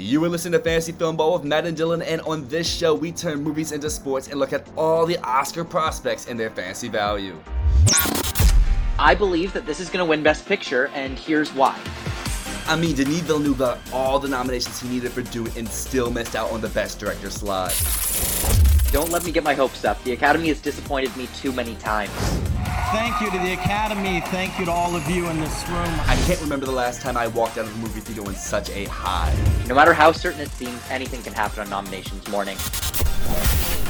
You are listening to Fantasy Filmball with Matt and Dylan, and on this show, we turn movies into sports and look at all the Oscar prospects and their fantasy value. I believe that this is going to win Best Picture, and here's why. I mean, Denis Villeneuve got all the nominations he needed for Dune and still missed out on the Best Director slot. Don't let me get my hopes up. The Academy has disappointed me too many times. Thank you to the Academy. Thank you to all of you in this room. I can't remember the last time I walked out of a movie theater in such a high. No matter how certain it seems, anything can happen on nominations morning.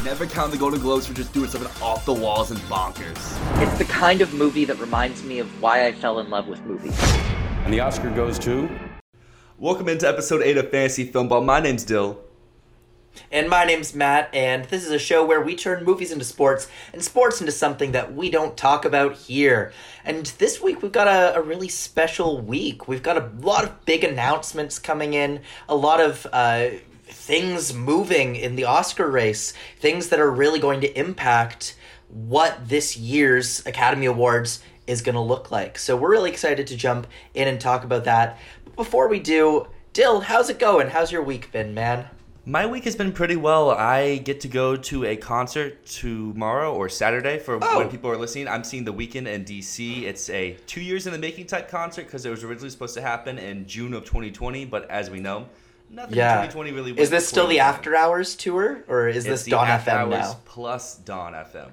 Never count the Golden Globes for just doing something off the walls and bonkers. It's the kind of movie that reminds me of why I fell in love with movies. And the Oscar goes to. Welcome into episode 8 of Fantasy Filmball. My name's Dyl. And my name's Matt, and this is a show where we turn movies into sports and sports into something that we don't talk about here. And this week we've got a, a really special week. We've got a lot of big announcements coming in, a lot of uh, things moving in the Oscar race, things that are really going to impact what this year's Academy Awards is going to look like. So we're really excited to jump in and talk about that. But before we do, Dyl, how's it going? How's your week been, man? My week has been pretty well. I get to go to a concert tomorrow or Saturday for Oh. when people are listening. I'm seeing The Weeknd in DC. It's a two years in the making type concert because it was originally supposed to happen in June of 2020, but as we know, nothing Yeah. in 2020 really. Is this still the After Hours tour, or is It's this the Dawn After FM Hours now? plus Dawn FM.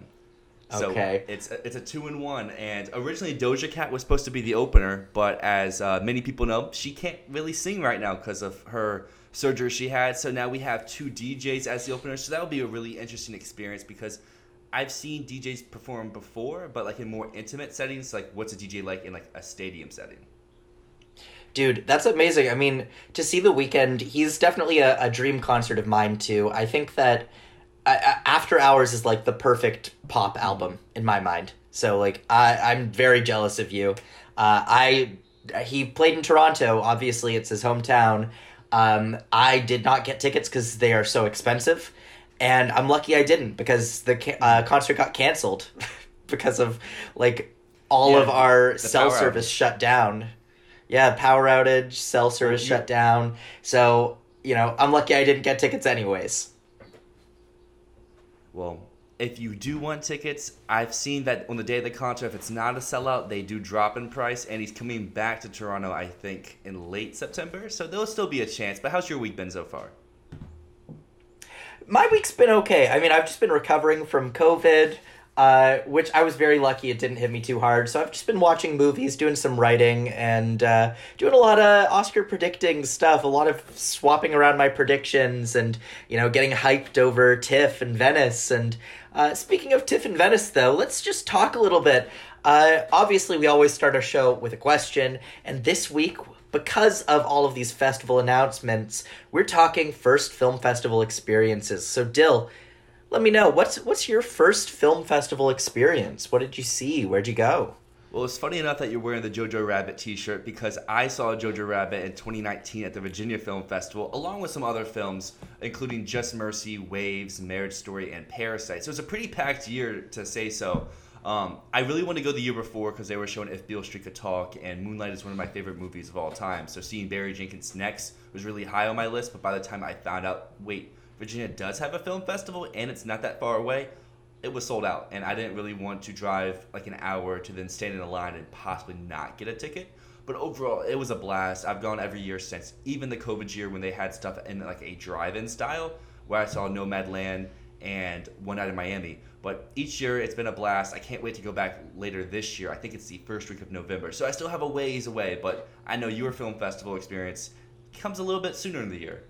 So Okay. it's a, it's a two in one, and originally Doja Cat was supposed to be the opener, but as uh, many people know, she can't really sing right now because of her surgery she had. So now we have two DJs as the opener. So that will be a really interesting experience because I've seen DJs perform before, but like in more intimate settings. Like what's a DJ like in like a stadium setting? Dude, that's amazing. I mean, to see the Weeknd, he's definitely a, a dream concert of mine too. I think that After Hours is like the perfect pop album in my mind. So like, I I'm very jealous of you. Uh, I he played in Toronto. Obviously, it's his hometown. Um, I did not get tickets because they are so expensive, and I'm lucky I didn't because the ca- uh, concert got canceled because of like all Yeah, of our cell service outage. shut down. Yeah, power outage, cell service you- shut down. So, you know, I'm lucky I didn't get tickets anyways. Well, if you do want tickets, I've seen that on the day of the concert, if it's not a sellout, they do drop in price, and he's coming back to Toronto, I think, in late September. So there'll still be a chance. But how's your week been so far? My week's been okay. I mean, I've just been recovering from COVID, uh, which I was very lucky it didn't hit me too hard. So I've just been watching movies, doing some writing, and uh, doing a lot of Oscar predicting stuff, a lot of swapping around my predictions and, you know, getting hyped over TIFF and Venice. And uh, speaking of TIFF and Venice, though, let's just talk a little bit. Uh, obviously, we always start our show with a question, and this week, because of all of these festival announcements, we're talking first film festival experiences. So, Dyl, let me know what's what's your first film festival experience? What did you see? Where'd you go? Well, it's funny enough that you're wearing the Jojo Rabbit T-shirt because I saw Jojo Rabbit in 2019 at the Virginia Film Festival, along with some other films, including Just Mercy, Waves, Marriage Story, and Parasite. So it's a pretty packed year to say so. Um, I really wanted to go the year before because they were showing If Beale Street Could Talk, and Moonlight is one of my favorite movies of all time. So seeing Barry Jenkins next was really high on my list. But by the time I found out, wait, Virginia does have a film festival and it's not that far away, it was sold out. And i didn't really want to drive like an hour to then stand in a line and possibly not get a ticket. But overall it was a blast. I've gone every year since. Even the covid year when they had stuff in like a drive-in style where i saw Nomadland and one night in miami. But each year it's been a blast. I can't wait to go back later this year. I think it's the first week of november. So i still have a ways away but i know your film festival experience comes a little bit sooner in the year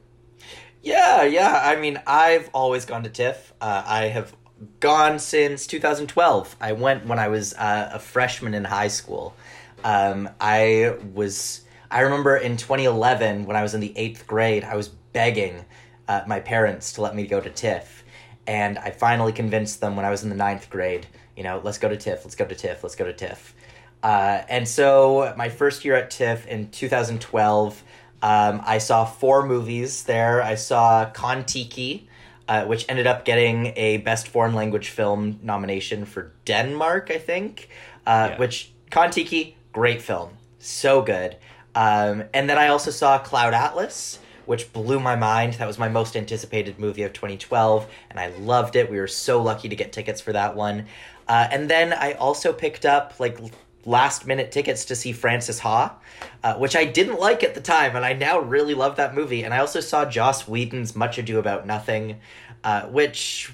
Yeah, yeah. I mean, I've always gone to TIFF. Uh, I have gone since 2012. I went when I was uh, a freshman in high school. Um, I was. I remember in 2011 when I was in the eighth grade, I was begging uh, my parents to let me go to TIFF, and I finally convinced them when I was in the ninth grade. You know, let's go to TIFF. Let's go to TIFF. Let's go to TIFF. Uh, and so my first year at TIFF in 2012, um, I saw four movies there. I saw Kon-Tiki, uh, which ended up getting a Best Foreign Language Film nomination for Denmark, I think. Uh, Yeah. Which Kon-Tiki, great film, so good. Um, and then I also saw Cloud Atlas, which blew my mind. That was my most anticipated movie of 2012, and I loved it. We were so lucky to get tickets for that one. Uh, and then I also picked up like last minute tickets to see Frances Ha, uh, which I didn't like at the time, and I now really love that movie. And I also saw Joss Whedon's Much Ado About Nothing, uh, which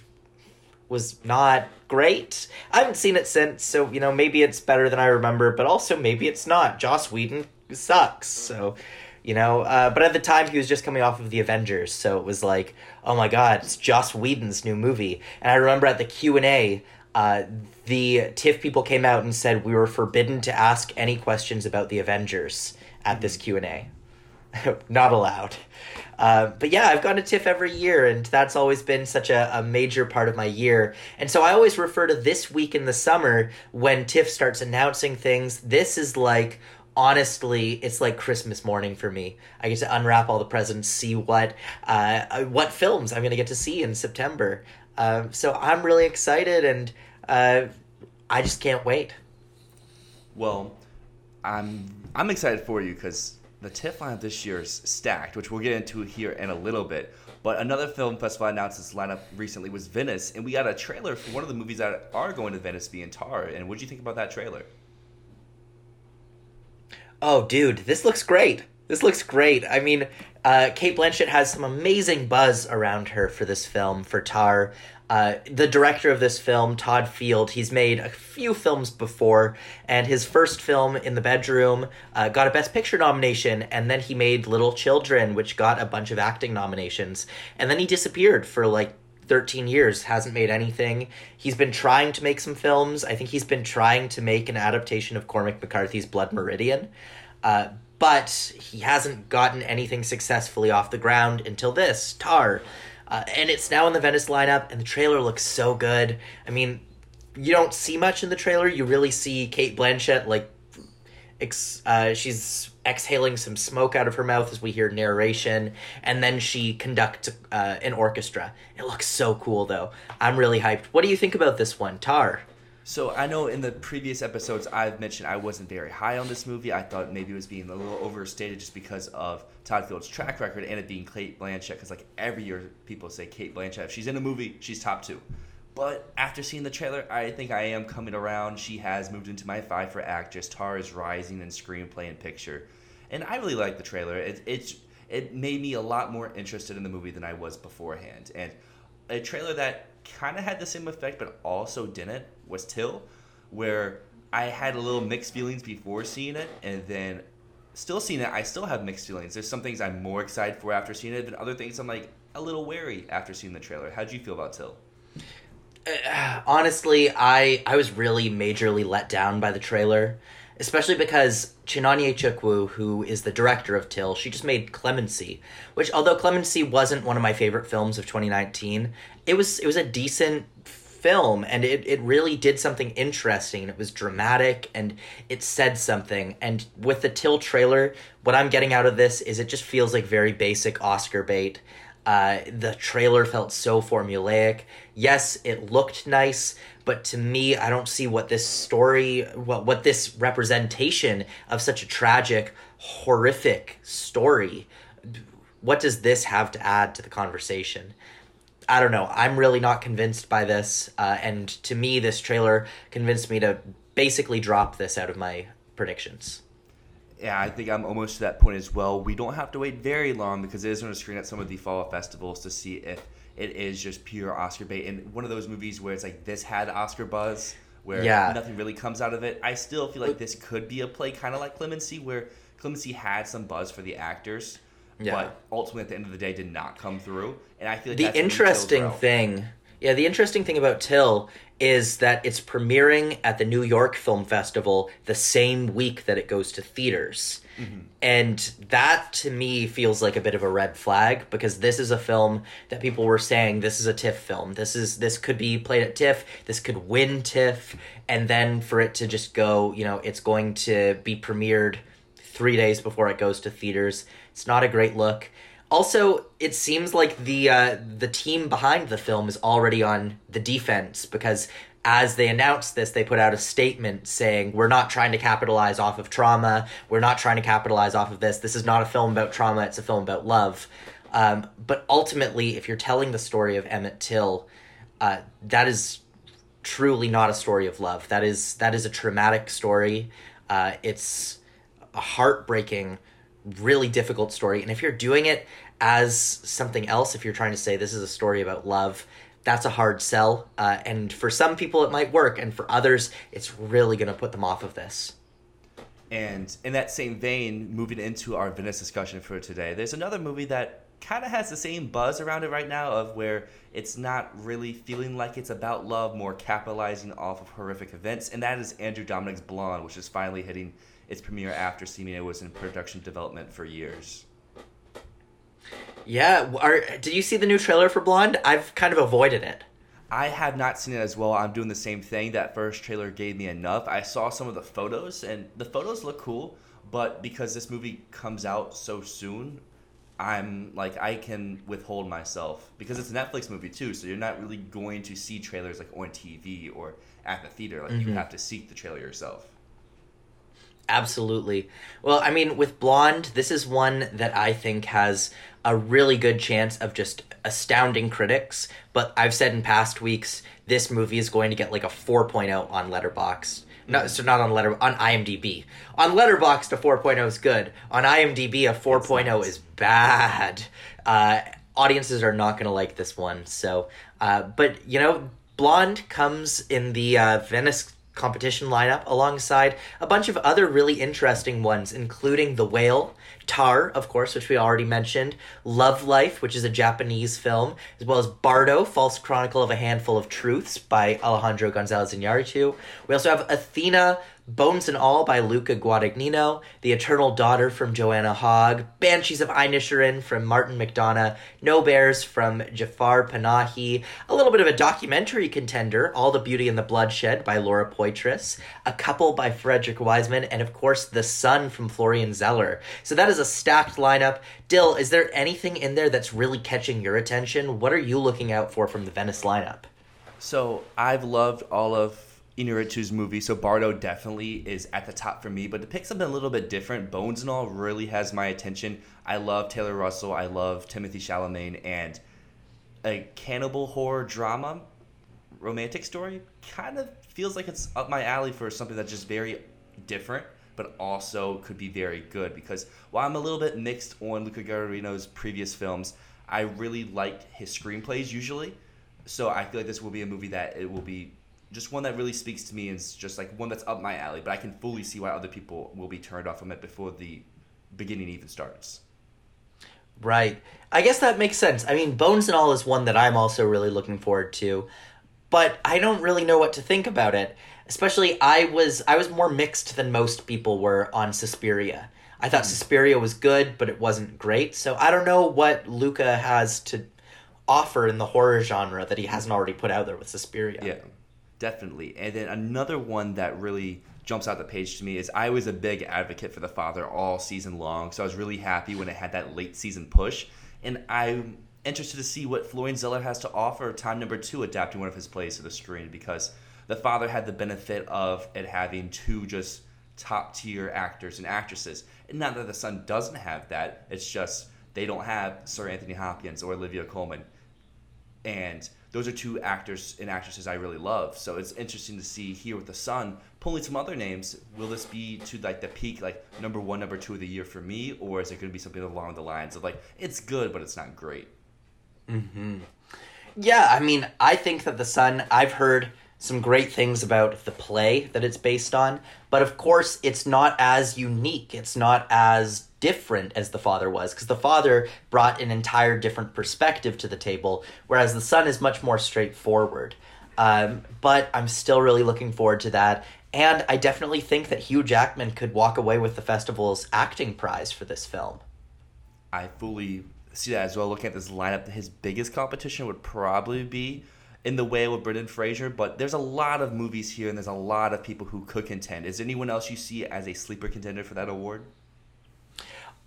was not great. I haven't seen it since, so you know maybe it's better than I remember, but also maybe it's not. Joss Whedon sucks, so you know. Uh, but at the time, he was just coming off of the Avengers, so it was like, oh my god, it's Joss Whedon's new movie. And I remember at the Q and A. Uh, the TIFF people came out and said we were forbidden to ask any questions about the Avengers at this Q and A. Not allowed. Uh, but yeah, I've gone to TIFF every year, and that's always been such a, a major part of my year. And so I always refer to this week in the summer when TIFF starts announcing things. This is like honestly, it's like Christmas morning for me. I get to unwrap all the presents, see what uh, what films I'm going to get to see in September. Uh, so I'm really excited, and uh, I just can't wait. Well, I'm I'm excited for you because the TIFF lineup this year is stacked, which we'll get into here in a little bit. But another film festival announced its lineup recently was Venice, and we got a trailer for one of the movies that are going to Venice being Tar. And what do you think about that trailer? Oh, dude, this looks great. This looks great. I mean, uh, Cate Blanchett has some amazing buzz around her for this film, for Tar. Uh, the director of this film, Todd Field, he's made a few films before, and his first film, In the Bedroom, uh, got a Best Picture nomination, and then he made Little Children, which got a bunch of acting nominations, and then he disappeared for like 13 years, hasn't made anything. He's been trying to make some films. I think he's been trying to make an adaptation of Cormac McCarthy's Blood Meridian. Uh, but he hasn't gotten anything successfully off the ground until this, Tar. Uh, and it's now in the Venice lineup, and the trailer looks so good. I mean, you don't see much in the trailer. You really see Cate Blanchett, like, ex- uh, she's exhaling some smoke out of her mouth as we hear narration, and then she conducts uh, an orchestra. It looks so cool, though. I'm really hyped. What do you think about this one, Tar? So I know in the previous episodes I've mentioned I wasn't very high on this movie. I thought maybe it was being a little overstated just because of Todd Field's track record and it being Cate Blanchett. Because like every year people say Cate Blanchett, if she's in a movie, she's top two. But after seeing the trailer, I think I am coming around. She has moved into my five for actress. Tar is rising in screenplay and picture, and I really like the trailer. It, it's it made me a lot more interested in the movie than I was beforehand, and a trailer that kind of had the same effect but also didn't was Till, where I had a little mixed feelings before seeing it, and then still seeing it, I still have mixed feelings. There's some things I'm more excited for after seeing it, than other things I'm like a little wary after seeing the trailer. How'd you feel about Till? Uh, honestly, I I was really majorly let down by the trailer, especially because Chinonye Chukwu, who is the director of Till, she just made Clemency, which although Clemency wasn't one of my favorite films of 2019, it was it was a decent film and it, it really did something interesting. It was dramatic and it said something. And with the till trailer what i'm getting out of this is it just feels like very basic oscar bait uh, the trailer felt so formulaic. Yes, it looked nice, but to me, I don't see what this story, what what this representation of such a tragic, horrific story. What does this have to add to the conversation? I don't know. I'm really not convinced by this, uh, and to me, this trailer convinced me to basically drop this out of my predictions yeah, I think I'm almost to that point as well. We don't have to wait very long because it is on to screen at some of the fall festivals to see if it is just pure Oscar bait. And one of those movies where it's like this had Oscar buzz, where yeah. nothing really comes out of it. I still feel like this could be a play, kind of like Clemency, where Clemency had some buzz for the actors, yeah. but ultimately at the end of the day did not come through. And I feel like the interesting thing. Yeah, the interesting thing about Till is that it's premiering at the New York Film Festival the same week that it goes to theaters. Mm-hmm. And that to me feels like a bit of a red flag because this is a film that people were saying this is a TIFF film. This is this could be played at TIFF, this could win TIFF, and then for it to just go, you know, it's going to be premiered 3 days before it goes to theaters. It's not a great look. Also, it seems like the uh, the team behind the film is already on the defense because as they announced this, they put out a statement saying, We're not trying to capitalize off of trauma. We're not trying to capitalize off of this. This is not a film about trauma, it's a film about love. Um, but ultimately, if you're telling the story of Emmett Till, uh, that is truly not a story of love. That is that is a traumatic story. Uh, it's a heartbreaking, really difficult story. And if you're doing it as something else, if you're trying to say this is a story about love, that's a hard sell. Uh, and for some people, it might work, and for others, it's really going to put them off of this. And in that same vein, moving into our Venice discussion for today, there's another movie that kind of has the same buzz around it right now of where it's not really feeling like it's about love, more capitalizing off of horrific events, and that is Andrew Dominik's Blonde, which is finally hitting its premiere after seeming it was in production development for years. Yeah, are, did you see the new trailer for Blonde? I've kind of avoided it. I have not seen it as well. I'm doing the same thing. That first trailer gave me enough. I saw some of the photos, and the photos look cool, but because this movie comes out so soon, I'm like I can withhold myself because it's a Netflix movie too. So you're not really going to see trailers like on TV or at the theater. Like mm-hmm. you have to seek the trailer yourself. Absolutely. Well, I mean, with Blonde, this is one that I think has a really good chance of just astounding critics. But I've said in past weeks, this movie is going to get like a 4.0 on Letterboxd. No, so not on letter on IMDb. On Letterboxd, a 4.0 is good. On IMDb, a 4.0 is bad. Uh, audiences are not going to like this one. So, uh, but you know, Blonde comes in the uh, Venice competition lineup alongside a bunch of other really interesting ones, including The Whale, Tar, of course, which we already mentioned, Love Life, which is a Japanese film, as well as Bardo, False Chronicle of a Handful of Truths by Alejandro Gonzalez Iñárritu. We also have Athena, Bones and All by Luca Guadagnino, The Eternal Daughter from Joanna Hogg, Banshees of Inisherin from Martin McDonagh, No Bears from Jafar Panahi, a little bit of a documentary contender, All the Beauty and the Bloodshed by Laura Poitras, A Couple by Frederick Wiseman, and of course The Son from Florian Zeller. So that is a stacked lineup. Dyl, is there anything in there that's really catching your attention? What are you looking out for from the Venice lineup? So I've loved all of Iñárritu's movie, so Bardo definitely is at the top for me. But to pick something a little bit different, Bones and All really has my attention. I love Taylor Russell, I love Timothée Chalamet, and a cannibal horror drama romantic story kind of feels like it's up my alley for something that's just very different, but also could be very good. Because while I'm a little bit mixed on Luca Guadagnino's previous films, I really like his screenplays usually. So I feel like this will be a movie that it will be just one that really speaks to me and is just like one that's up my alley. But I can fully see why other people will be turned off from it before the beginning even starts. Right. I guess that makes sense. I mean, Bones and All is one that I'm also really looking forward to, but I don't really know what to think about it. Especially, I was I was more mixed than most people were on Suspiria. I thought mm. Suspiria was good, but it wasn't great. So I don't know what Luca has to offer in the horror genre that he hasn't already put out there with Suspiria. Yeah definitely. And then another one that really jumps out the page to me is I was a big advocate for the father all season long, so I was really happy when it had that late season push. And I'm interested to see what Florian Zeller has to offer time number two adapting one of his plays to the screen because the father had the benefit of it having two just top tier actors and actresses. And not that the son doesn't have that, it's just they don't have Sir Anthony Hopkins or Olivia Colman. And those are two actors and actresses I really love. So it's interesting to see here with the Son pulling some other names. Will this be to like the peak, like number one, number two of the year for me, or is it going to be something along the lines of like it's good but it's not great? Hmm. Yeah, I mean, I think that the Son. I've heard some great things about the play that it's based on, but of course, it's not as unique. It's not as different as the father was because the father brought an entire different perspective to the table whereas the son is much more straightforward um, but i'm still really looking forward to that and i definitely think that hugh jackman could walk away with the festival's acting prize for this film i fully see that as well looking at this lineup his biggest competition would probably be in the Whale with Brendan Fraser, but there's a lot of movies here and there's a lot of people who could contend. Is anyone else you see as a sleeper contender for that award?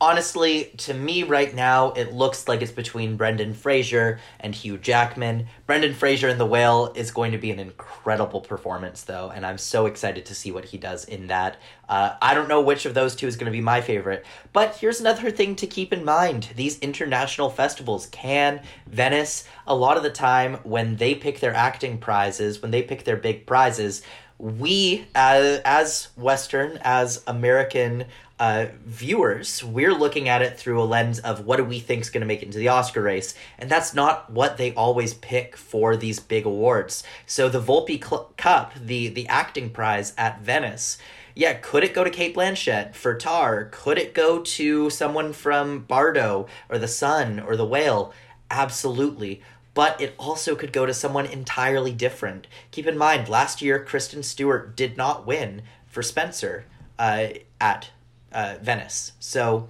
Honestly, to me right now, it looks like it's between Brendan Fraser and Hugh Jackman. Brendan Fraser in The Whale is going to be an incredible performance, though, and I'm so excited to see what he does in that. Uh, I don't know which of those two is going to be my favorite, but here's another thing to keep in mind these international festivals, Cannes, Venice, a lot of the time when they pick their acting prizes, when they pick their big prizes, we as, as Western, as American uh, viewers, we're looking at it through a lens of what do we think is going to make it into the Oscar race, and that's not what they always pick for these big awards. So the Volpi Cl- Cup, the the acting prize at Venice, yeah, could it go to Cate Blanchett for Tar? Could it go to someone from Bardo or The Son or The Whale? Absolutely. But it also could go to someone entirely different. Keep in mind, last year Kristen Stewart did not win for Spencer uh, at uh, Venice. So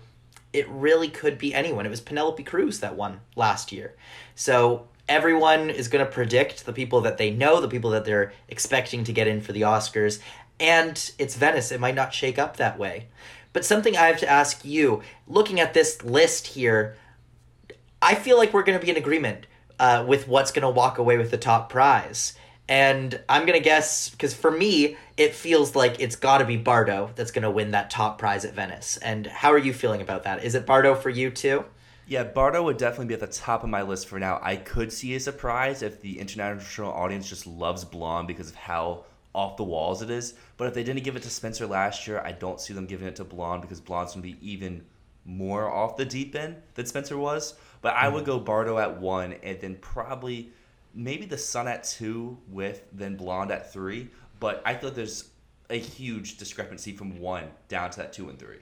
it really could be anyone. It was Penelope Cruz that won last year. So everyone is going to predict the people that they know, the people that they're expecting to get in for the Oscars. And it's Venice. It might not shake up that way. But something I have to ask you looking at this list here, I feel like we're going to be in agreement uh, with what's going to walk away with the top prize. And I'm going to guess, because for me, it feels like it's got to be Bardo that's going to win that top prize at Venice. And how are you feeling about that? Is it Bardo for you too? Yeah, Bardo would definitely be at the top of my list for now. I could see a surprise if the international audience just loves Blonde because of how off the walls it is. But if they didn't give it to Spencer last year, I don't see them giving it to Blonde because Blonde's going to be even more off the deep end than Spencer was. But I would mm-hmm. go Bardo at one and then probably maybe the son at two with then Blonde at three. But I feel like there's a huge discrepancy from one down to that two and three.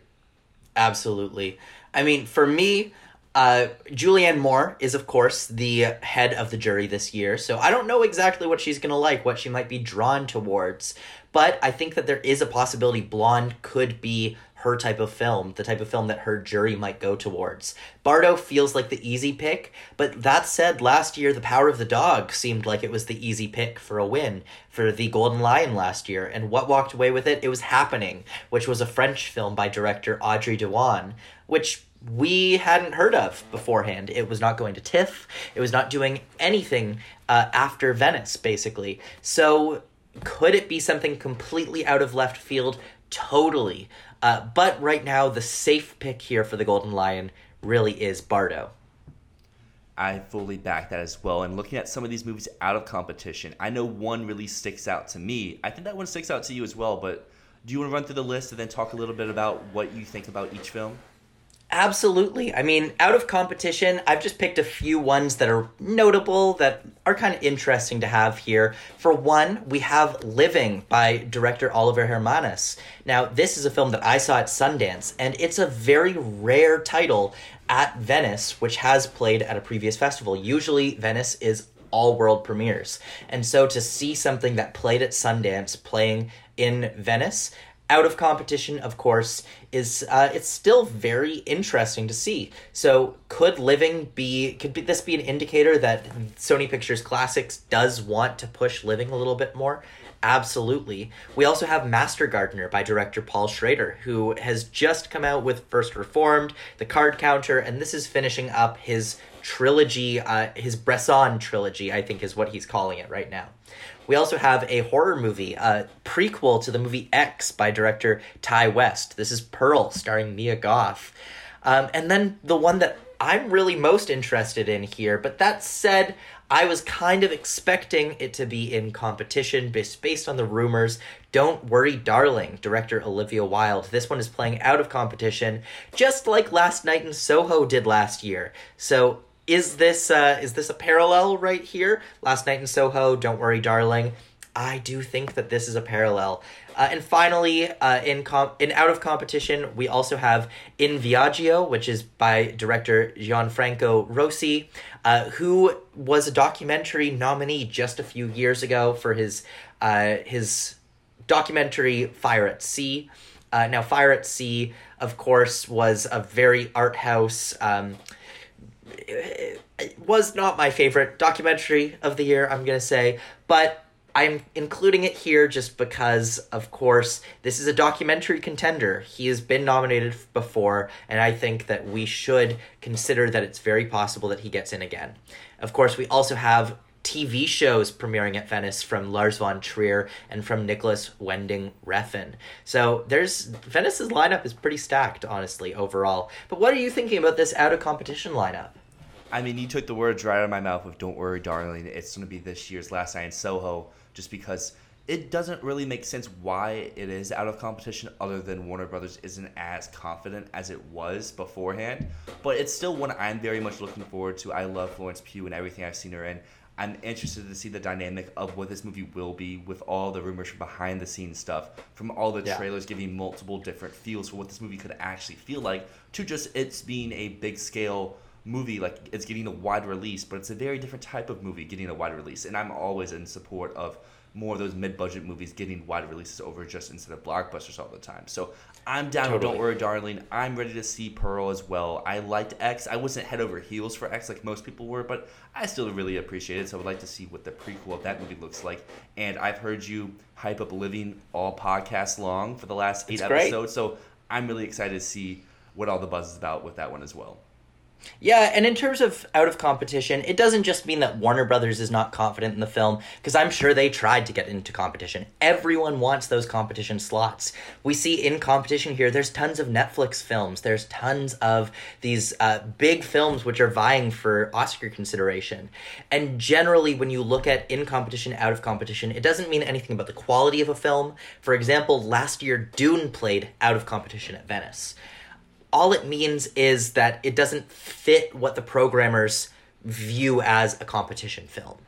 Absolutely. I mean, for me, uh, Julianne Moore is, of course, the head of the jury this year, so I don't know exactly what she's going to like, what she might be drawn towards. But I think that there is a possibility Blonde could be her type of film, the type of film that her jury might go towards. Bardo feels like the easy pick, but that said, last year The Power of the Dog seemed like it was the easy pick for a win for the Golden Lion last year, and what walked away with it? It was Happening, which was a French film by director Audrey Diwan, which we hadn't heard of beforehand. It was not going to TIFF. It was not doing anything uh, after Venice, basically. So, could it be something completely out of left field? Totally. Uh, but right now, the safe pick here for the Golden Lion really is Bardo. I fully back that as well. And looking at some of these movies out of competition, I know one really sticks out to me. I think that one sticks out to you as well. But do you want to run through the list and then talk a little bit about what you think about each film? Absolutely. I mean, out of competition, I've just picked a few ones that are notable, that are kind of interesting to have here. For one, we have Living by director Oliver Hermanus. Now, this is a film that I saw at Sundance, and it's a very rare title at Venice, which has played at a previous festival. Usually, Venice is all world premieres. And so to see something that played at Sundance playing in Venice out of competition, of course, is uh, it's still very interesting to see. So, could Living be could be, this be an indicator that Sony Pictures Classics does want to push Living a little bit more? Absolutely. We also have Master Gardener by director Paul Schrader, who has just come out with First Reformed, The Card Counter, and this is finishing up his trilogy, uh, his Bresson trilogy, I think is what he's calling it right now. We also have a horror movie, a prequel to the movie X by director Ti West. This is Pearl, starring Mia Goth. Um, and then the one that I'm really most interested in here, but that said, I was kind of expecting it to be in competition based, based on the rumors. Don't Worry Darling, director Olivia Wilde. This one is playing out of competition, just like Last Night in Soho did last year. So is this uh, is this a parallel right here? Last night in Soho, Don't Worry, Darling. I do think that this is a parallel. Uh, and finally, uh, in com- in out of competition, we also have In Viaggio, which is by director Gianfranco Rosi, uh, who was a documentary nominee just a few years ago for his uh, his documentary Fire at Sea. Uh, now, Fire at Sea, of course, was a very art house. Um, it was not my favorite documentary of the year, I'm going to say, but I'm including it here just because, of course, this is a documentary contender. He has been nominated before, and I think that we should consider that it's very possible that he gets in again. Of course, we also have TV shows premiering at Venice from Lars von Trier and from Nicolas Winding Refn. So there's Venice's lineup is pretty stacked, honestly, overall. But what are you thinking about this out of competition lineup? I mean, you took the words right out of my mouth with "Don't worry, darling." It's going to be this year's Last Night in Soho, just because it doesn't really make sense why it is out of competition, other than Warner Brothers isn't as confident as it was beforehand. But it's still one I'm very much looking forward to. I love Florence Pugh and everything I've seen her in. I'm interested to see the dynamic of what this movie will be with all the rumors from behind the scenes stuff, from all the Yeah. trailers giving multiple different feels for what this movie could actually feel like, to just it's being a big scale movie, like it's getting a wide release, but it's a very different type of movie getting a wide release. And I'm always in support of more of those mid budget movies getting wide releases over just instead of blockbusters all the time. So I'm down Totally. Don't Worry Darling. I'm ready to see Pearl as well. I liked X. I wasn't head over heels for X like most people were, but I still really appreciate it. So I would like to see what the prequel of that movie looks like. And I've heard you hype up Living all podcast long for the last eight It's great. episodes. So I'm really excited to see what all the buzz is about with that one as well. Yeah, and in terms of out of competition, it doesn't just mean that Warner Brothers is not confident in the film, because I'm sure they tried to get into competition. Everyone wants those competition slots. We see in competition here, there's tons of Netflix films, there's tons of these uh, big films which are vying for Oscar consideration. And generally, when you look at in competition, out of competition, it doesn't mean anything about the quality of a film. For example, last year, Dune played out of competition at Venice all it means is that it doesn't fit what the programmers view as a competition film,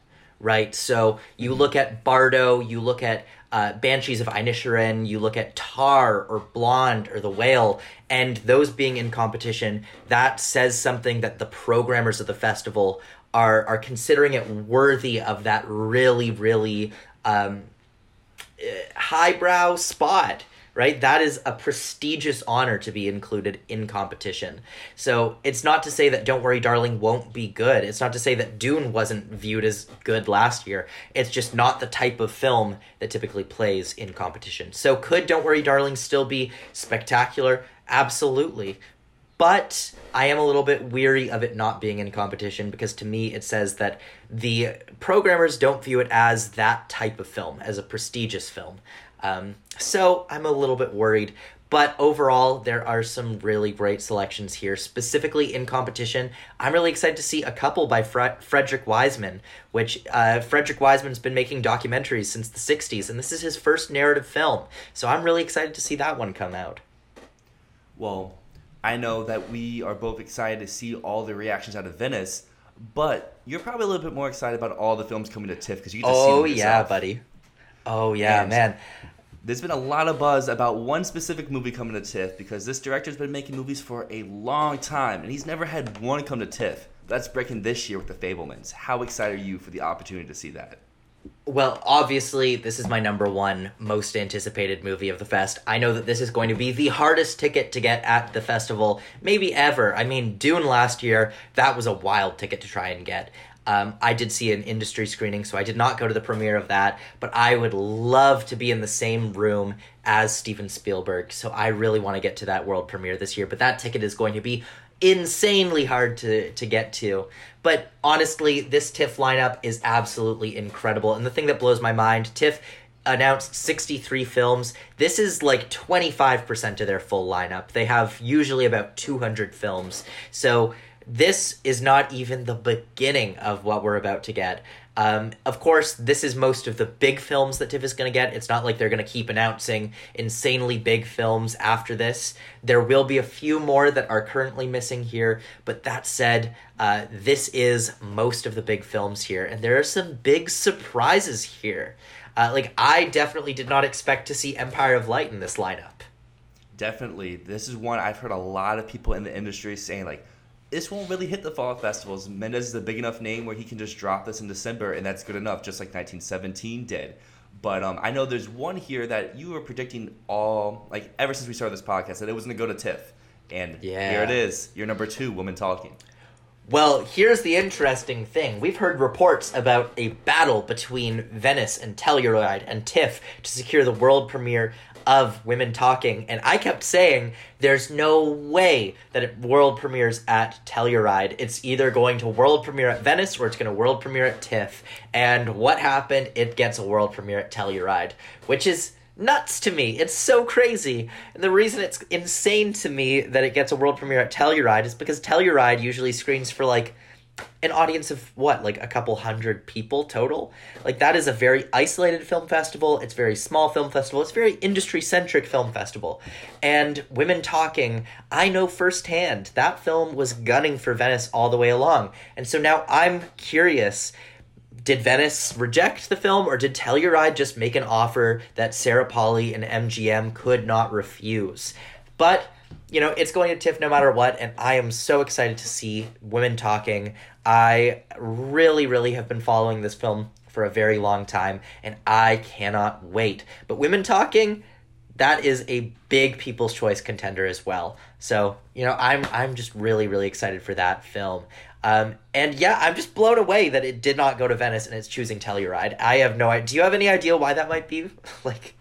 right? So you look at Bardo, you look at uh, Banshees of Inisherin, you look at Tar or Blonde or The Whale, and those being in competition, that says something that the programmers of the festival are are considering it worthy of that really, really um, highbrow spot right? That is a prestigious honor to be included in competition. So it's not to say that don't worry darling won't be good. It's not to say that dune wasn't viewed as good last year. It's just not the type of film that typically plays in competition. So could don't worry darling still be spectacular? Absolutely. But I am a little bit weary of it not being in competition because to me it says that the programmers don't view it as that type of film, as a prestigious film. Um, so I'm a little bit worried. But overall, there are some really great selections here. Specifically in competition, I'm really excited to see a couple by Fre- Frederick Wiseman, which uh, Frederick Wiseman's been making documentaries since the 60s, and this is his first narrative film. So I'm really excited to see that one come out. Well, I know that we are both excited to see all the reactions out of Venice, but you're probably a little bit more excited about all the films coming to TIFF because you get to see Oh yeah, buddy. Oh yeah, man. There's been a lot of buzz about one specific movie coming to TIFF because this director's been making movies for a long time and he's never had one come to TIFF. That's breaking this year with The Fabelmans. How excited are you for the opportunity to see that? Well, obviously, this is my number one most anticipated movie of the fest. I know that this is going to be the hardest ticket to get at the festival, maybe ever. I mean, Dune last year, that was a wild ticket to try and get. Um, I did see an industry screening, so I did not go to the premiere of that, but I would love to be in the same room as Steven Spielberg, so I really want to get to that world premiere this year. But that ticket is going to be insanely hard to, to get to. But honestly, this TIFF lineup is absolutely incredible. And the thing that blows my mind, TIFF announced 63 films. This is like 25% of their full lineup. They have usually about 200 films. So this is not even the beginning of what we're about to get. Um, of course, this is most of the big films that TIFF is going to get. It's not like they're going to keep announcing insanely big films after this. There will be a few more that are currently missing here, but that said, uh, this is most of the big films here, and there are some big surprises here. Uh, like, I definitely did not expect to see Empire of Light in this lineup. Definitely. This is one I've heard a lot of people in the industry saying, like, this won't really hit the fall festivals. Mendes is a big enough name where he can just drop this in December, and that's good enough, just like 1917 did. But um, I know there's one here that you were predicting all, like, ever since we started this podcast, that it was going to go to TIFF. And Yeah. here it is, your number two, Woman Talking. Well, here's the interesting thing. We've heard reports about a battle between Venice and Telluride and TIFF to secure the world premiere of Women Talking, and I kept saying there's no way that it world premieres at Telluride. It's either going to world premiere at Venice or it's going to world premiere at TIFF. And what happened? It gets a world premiere at Telluride, which is nuts to me. It's so crazy. And the reason it's insane to me that it gets a world premiere at Telluride is because Telluride usually screens for like an audience of what like a couple hundred people total? Like that is a very isolated film festival. It's very small film festival. It's very industry centric film festival. And women talking i know firsthand that film was gunning for venice all the way along. And so now i'm curious did Venice reject the film, or did Telluride just make an offer that Sarah Polley and MGM could not refuse? But you know, it's going to TIFF no matter what, and I am so excited to see women talking. I really, really have been following this film for a very long time, and I cannot wait. But women talking, that is a big people's choice contender as well. So, you know, I'm I'm just really, really excited for that film. Um, and yeah, I'm just blown away that it did not go to Venice and it's choosing Telluride. I have no idea. Do you have any idea why that might be? like,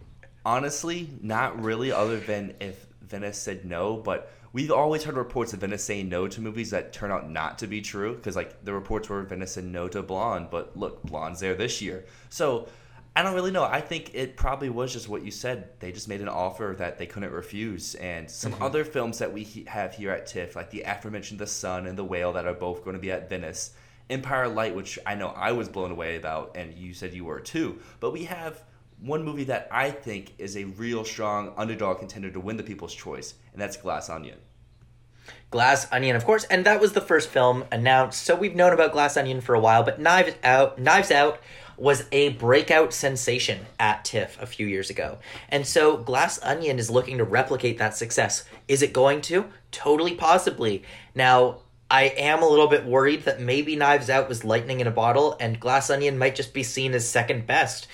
honestly, not really. Other than if Venice said no, but we've always heard reports of Venice saying no to movies that turn out not to be true. Because like the reports were Venice said no to Blonde, but look, Blonde's there this year. So I don't really know. I think it probably was just what you said. They just made an offer that they couldn't refuse. And some mm-hmm. other films that we he- have here at TIFF, like the aforementioned The Son and The Whale, that are both going to be at Venice. Empire Light, which I know I was blown away about, and you said you were too. But we have one movie that I think is a real strong underdog contender to win the People's Choice, and that's Glass Onion. Glass Onion, of course, and that was the first film announced. So we've known about Glass Onion for a while, but Knives Out, Knives Out was a breakout sensation at TIFF a few years ago. And so Glass Onion is looking to replicate that success. Is it going to? Totally possibly. Now, I am a little bit worried that maybe Knives Out was lightning in a bottle and Glass Onion might just be seen as second best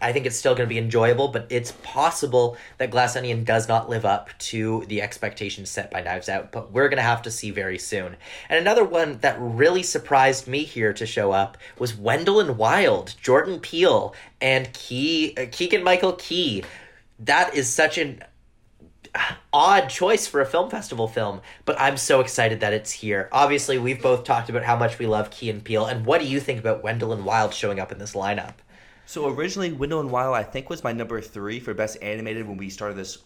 I think it's still going to be enjoyable, but it's possible that Glass Onion does not live up to the expectations set by Knives Out, but we're going to have to see very soon. And another one that really surprised me here to show up was Wendell and Wild, Jordan Peele, and Key, uh, Keegan Michael Key. That is such an odd choice for a film festival film, but I'm so excited that it's here. Obviously, we've both talked about how much we love Key and Peele, and what do you think about Wendell and Wild showing up in this lineup? So originally, Wendell and Wild I think was my number three for best animated when we started this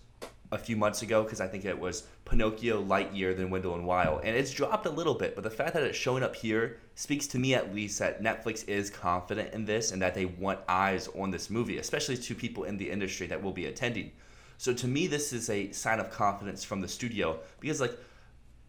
a few months ago because I think it was Pinocchio, Lightyear, then Wendell and Wild, and it's dropped a little bit. But the fact that it's showing up here speaks to me at least that Netflix is confident in this and that they want eyes on this movie, especially to people in the industry that will be attending. So to me, this is a sign of confidence from the studio because like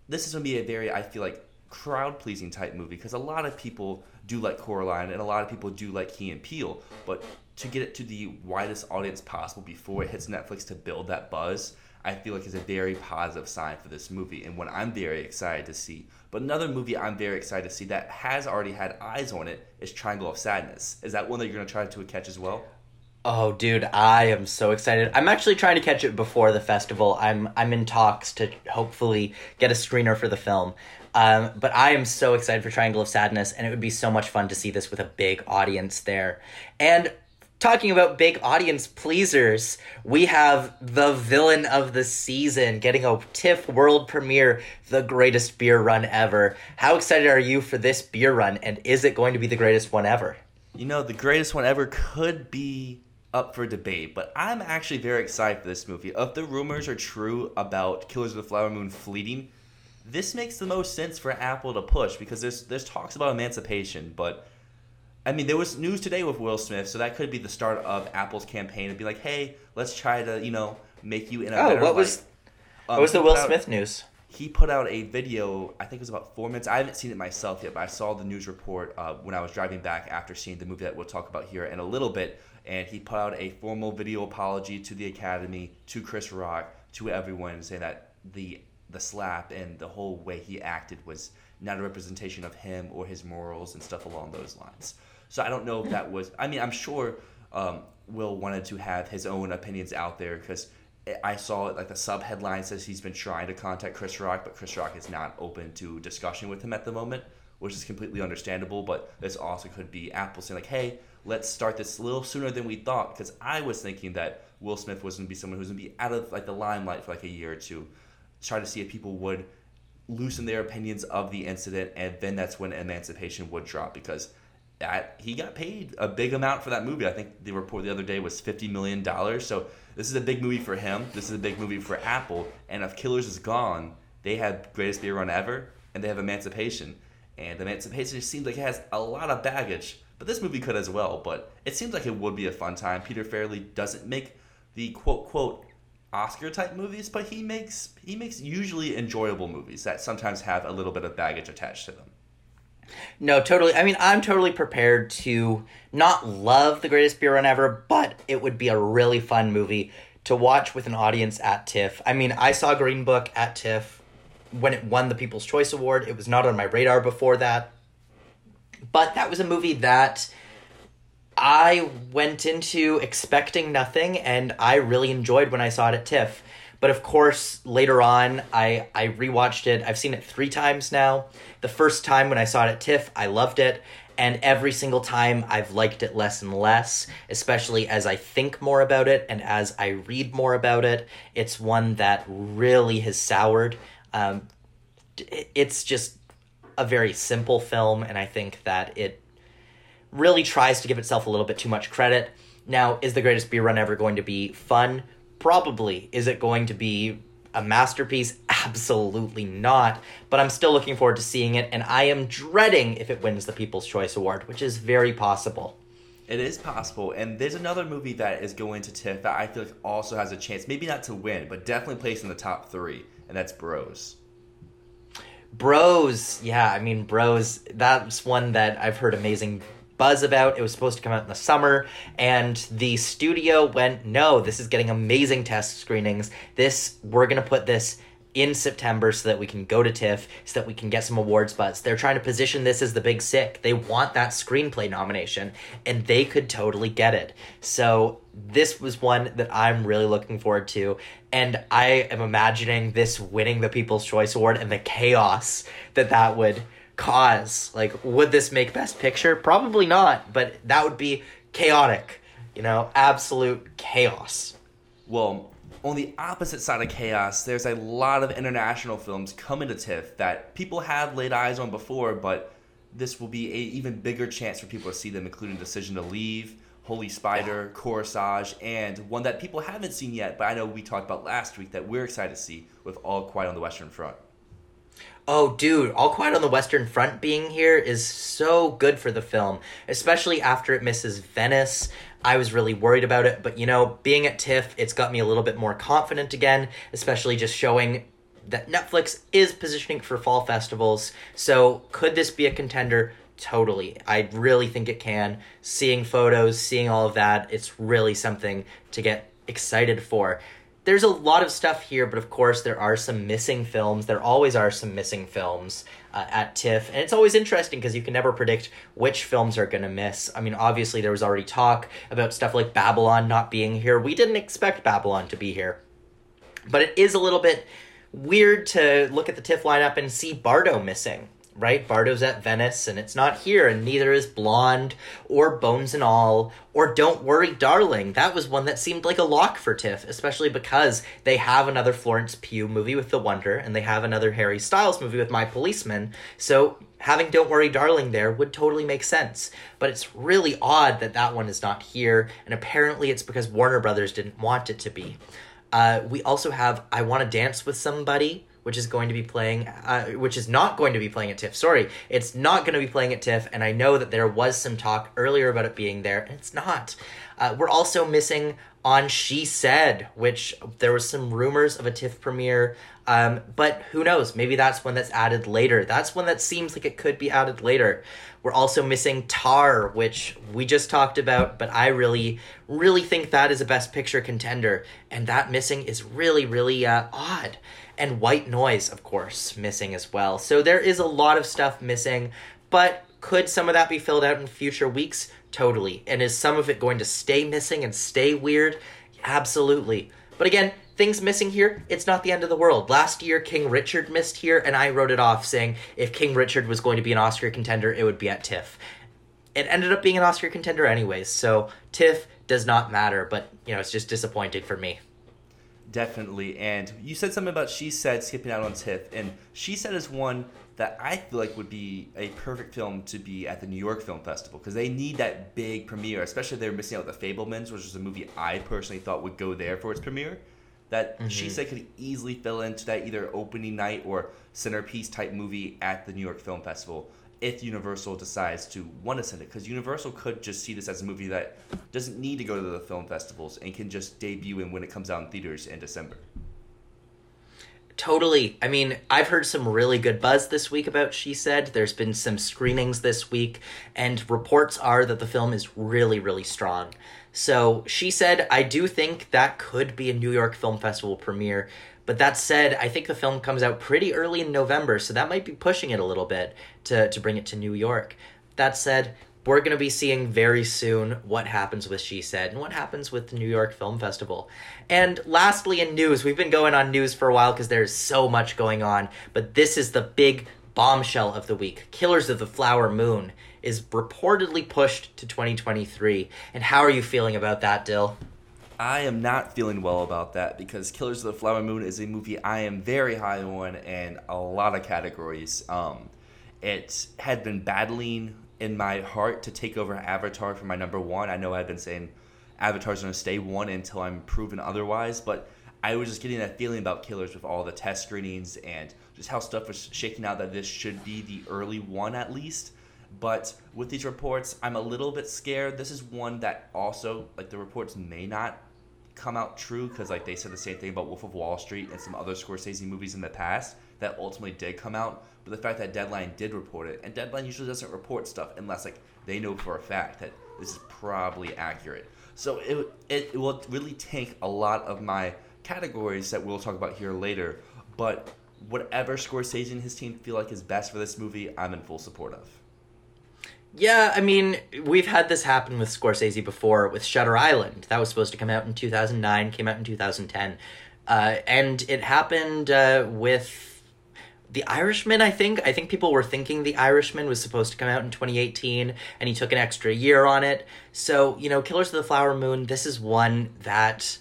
this is gonna be a very I feel like crowd pleasing type movie because a lot of people do like Coraline and a lot of people do like Key and Peele, but to get it to the widest audience possible before it hits Netflix to build that buzz, I feel like is a very positive sign for this movie and what I'm very excited to see. But another movie I'm very excited to see that has already had eyes on it is Triangle of Sadness. Is that one that you're gonna try to catch as well? Oh, dude, I am so excited. I'm actually trying to catch it before the festival. I'm I'm in talks to hopefully get a screener for the film. Um, but I am so excited for Triangle of Sadness, and it would be so much fun to see this with a big audience there. And talking about big audience pleasers, we have the villain of the season getting a TIFF world premiere, the greatest beer run ever. How excited are you for this beer run, and is it going to be the greatest one ever? You know, the greatest one ever could be up for debate, but I'm actually very excited for this movie. If the rumors are true about Killers of the Flower Moon fleeting, this makes the most sense for Apple to push because there's there's talks about emancipation, but I mean there was news today with Will Smith, so that could be the start of Apple's campaign and be like, hey, let's try to you know make you in a oh, better what was um, what was the Will out, Smith news? He put out a video. I think it was about four minutes. I haven't seen it myself yet, but I saw the news report uh, when I was driving back after seeing the movie that we'll talk about here in a little bit. And he put out a formal video apology to the Academy, to Chris Rock, to everyone, saying that the the slap and the whole way he acted was not a representation of him or his morals and stuff along those lines. So I don't know if that was. I mean, I'm sure um, Will wanted to have his own opinions out there because I saw it like the sub headline says he's been trying to contact Chris Rock, but Chris Rock is not open to discussion with him at the moment, which is completely understandable. But this also could be Apple saying like, "Hey, let's start this a little sooner than we thought," because I was thinking that Will Smith was going to be someone who's going to be out of like the limelight for like a year or two, try to see if people would loosen their opinions of the incident, and then that's when Emancipation would drop because that he got paid a big amount for that movie. I think the report the other day was fifty million dollars. So this is a big movie for him. This is a big movie for Apple. And if Killers is gone, they have greatest beer run ever, and they have Emancipation. And Emancipation seems like it has a lot of baggage. But this movie could as well. But it seems like it would be a fun time. Peter Farrelly doesn't make the quote quote Oscar type movies, but he makes he makes usually enjoyable movies that sometimes have a little bit of baggage attached to them. No, totally. I mean, I'm totally prepared to not love the greatest beer run ever, but it would be a really fun movie to watch with an audience at TIFF. I mean, I saw Green Book at TIFF when it won the People's Choice Award. It was not on my radar before that. But that was a movie that I went into expecting nothing and I really enjoyed when I saw it at TIFF. But of course, later on, I, I rewatched it. I've seen it three times now. The first time when I saw it at TIFF, I loved it. And every single time, I've liked it less and less, especially as I think more about it and as I read more about it. It's one that really has soured. Um, it's just a very simple film, and I think that it really tries to give itself a little bit too much credit. Now, is the greatest beer run ever going to be fun? Probably. Is it going to be a masterpiece? Absolutely not. But I'm still looking forward to seeing it, and I am dreading if it wins the People's Choice Award, which is very possible. It is possible, and there's another movie that is going to TIFF that I feel like also has a chance, maybe not to win, but definitely place in the top three, and that's Bros. Bros, yeah, I mean Bros. That's one that I've heard amazing buzz about. It was supposed to come out in the summer, and the studio went, no, this is getting amazing test screenings. This, we're gonna put this in September so that we can go to TIFF, so that we can get some awards buzz. They're trying to position this as the big sick. They want that screenplay nomination, and they could totally get it. So this was one that I'm really looking forward to, and I am imagining this winning the People's Choice Award and the chaos that that would cause. Like, would this make Best Picture? Probably not, but that would be chaotic. You know, absolute chaos. Well, on the opposite side of chaos, there's a lot of international films coming to TIFF that people have laid eyes on before, but this will be a even bigger chance for people to see them, including Decision to Leave, Holy Spider, Corsage, and one that people haven't seen yet, but I know we talked about last week that we're excited to see with All Quiet on the Western Front. Oh, dude, All Quiet on the Western Front being here is so good for the film, especially after it misses Venice. I was really worried about it, but you know, being at TIFF, it's got me a little bit more confident again, especially just showing that Netflix is positioning for fall festivals. So, could this be a contender? Totally. I really think it can. Seeing photos, seeing all of that, it's really something to get excited for there's a lot of stuff here, but of course there are some missing films. There always are some missing films uh, at TIFF, and it's always interesting because you can never predict which films are going to miss. I mean, obviously there was already talk about stuff like Babylon not being here. We didn't expect Babylon to be here, but it is a little bit weird to look at the TIFF lineup and see Bardo missing right? Bardo's at Venice and it's not here, and neither is Blonde or Bones and All or Don't Worry, Darling. That was one that seemed like a lock for TIFF, especially because they have another Florence Pugh movie with The Wonder and they have another Harry Styles movie with My Policeman. So having Don't Worry, Darling there would totally make sense. But it's really odd that that one is not here, and apparently it's because Warner Brothers didn't want it to be. Uh, we also have I Want to Dance with Somebody which is going to be playing, uh, which is not going to be playing at TIFF. Sorry, it's not going to be playing at TIFF, and I know that there was some talk earlier about it being there, and it's not. Uh, we're also missing on She Said, which there was some rumors of a TIFF premiere, um, but who knows? Maybe that's one that's added later. That's one that seems like it could be added later. We're also missing Tar, which we just talked about, but I really, really think that is a Best Picture contender, and that missing is really, really uh, odd and white noise, of course, missing as well. So there is a lot of stuff missing, but could some of that be filled out in future weeks? Totally. And is some of it going to stay missing and stay weird? Absolutely. But again, things missing here, it's not the end of the world. Last year, King Richard missed here, and I wrote it off saying if King Richard was going to be an Oscar contender, it would be at TIFF. It ended up being an Oscar contender anyways, so TIFF does not matter, but, you know, it's just disappointing for me. Definitely. And you said something about She Said skipping out on TIFF, and She Said is one that I feel like would be a perfect film to be at the New York Film Festival because they need that big premiere, especially they're missing out The Fabelmans, which is a movie I personally thought would go there for its premiere. That mm-hmm. She Said could easily fill into that either opening night or centerpiece type movie at the New York Film Festival if Universal decides to want to send it. Because Universal could just see this as a movie that doesn't need to go to the film festivals and can just debut in when it comes out in theaters in December. Totally. I mean, I've heard some really good buzz this week about She Said. There's been some screenings this week, and reports are that the film is really, really strong. So, She Said, I do think that could be a New York Film Festival premiere. But that said, I think the film comes out pretty early in November, so that might be pushing it a little bit to, to bring it to New York. That said, we're going to be seeing very soon what happens with She Said and what happens with the New York Film Festival. And lastly, in news, we've been going on news for a while because there's so much going on, but this is the big bombshell of the week Killers of the Flower Moon is reportedly pushed to 2023. And how are you feeling about that, Dyl? I am not feeling well about that because Killers of the Flower Moon is a movie I am very high on in a lot of categories. Um, it had been battling in my heart to take over Avatar for my number one. I know I've been saying Avatar's to stay one until I'm proven otherwise, but I was just getting that feeling about Killers with all the test screenings and just how stuff was shaking out that this should be the early one at least. But with these reports, I'm a little bit scared. This is one that also, like, the reports may not come out true because, like, they said the same thing about Wolf of Wall Street and some other Scorsese movies in the past that ultimately did come out. But the fact that Deadline did report it, and Deadline usually doesn't report stuff unless like they know for a fact that this is probably accurate. So it it, it will really tank a lot of my categories that we'll talk about here later. But whatever Scorsese and his team feel like is best for this movie, I'm in full support of. Yeah, I mean, we've had this happen with Scorsese before with Shutter Island. That was supposed to come out in 2009, came out in 2010. Uh, and it happened uh, with the Irishman, I think. I think people were thinking The Irishman was supposed to come out in 2018 and he took an extra year on it. So, you know, Killers of the Flower Moon, this is one that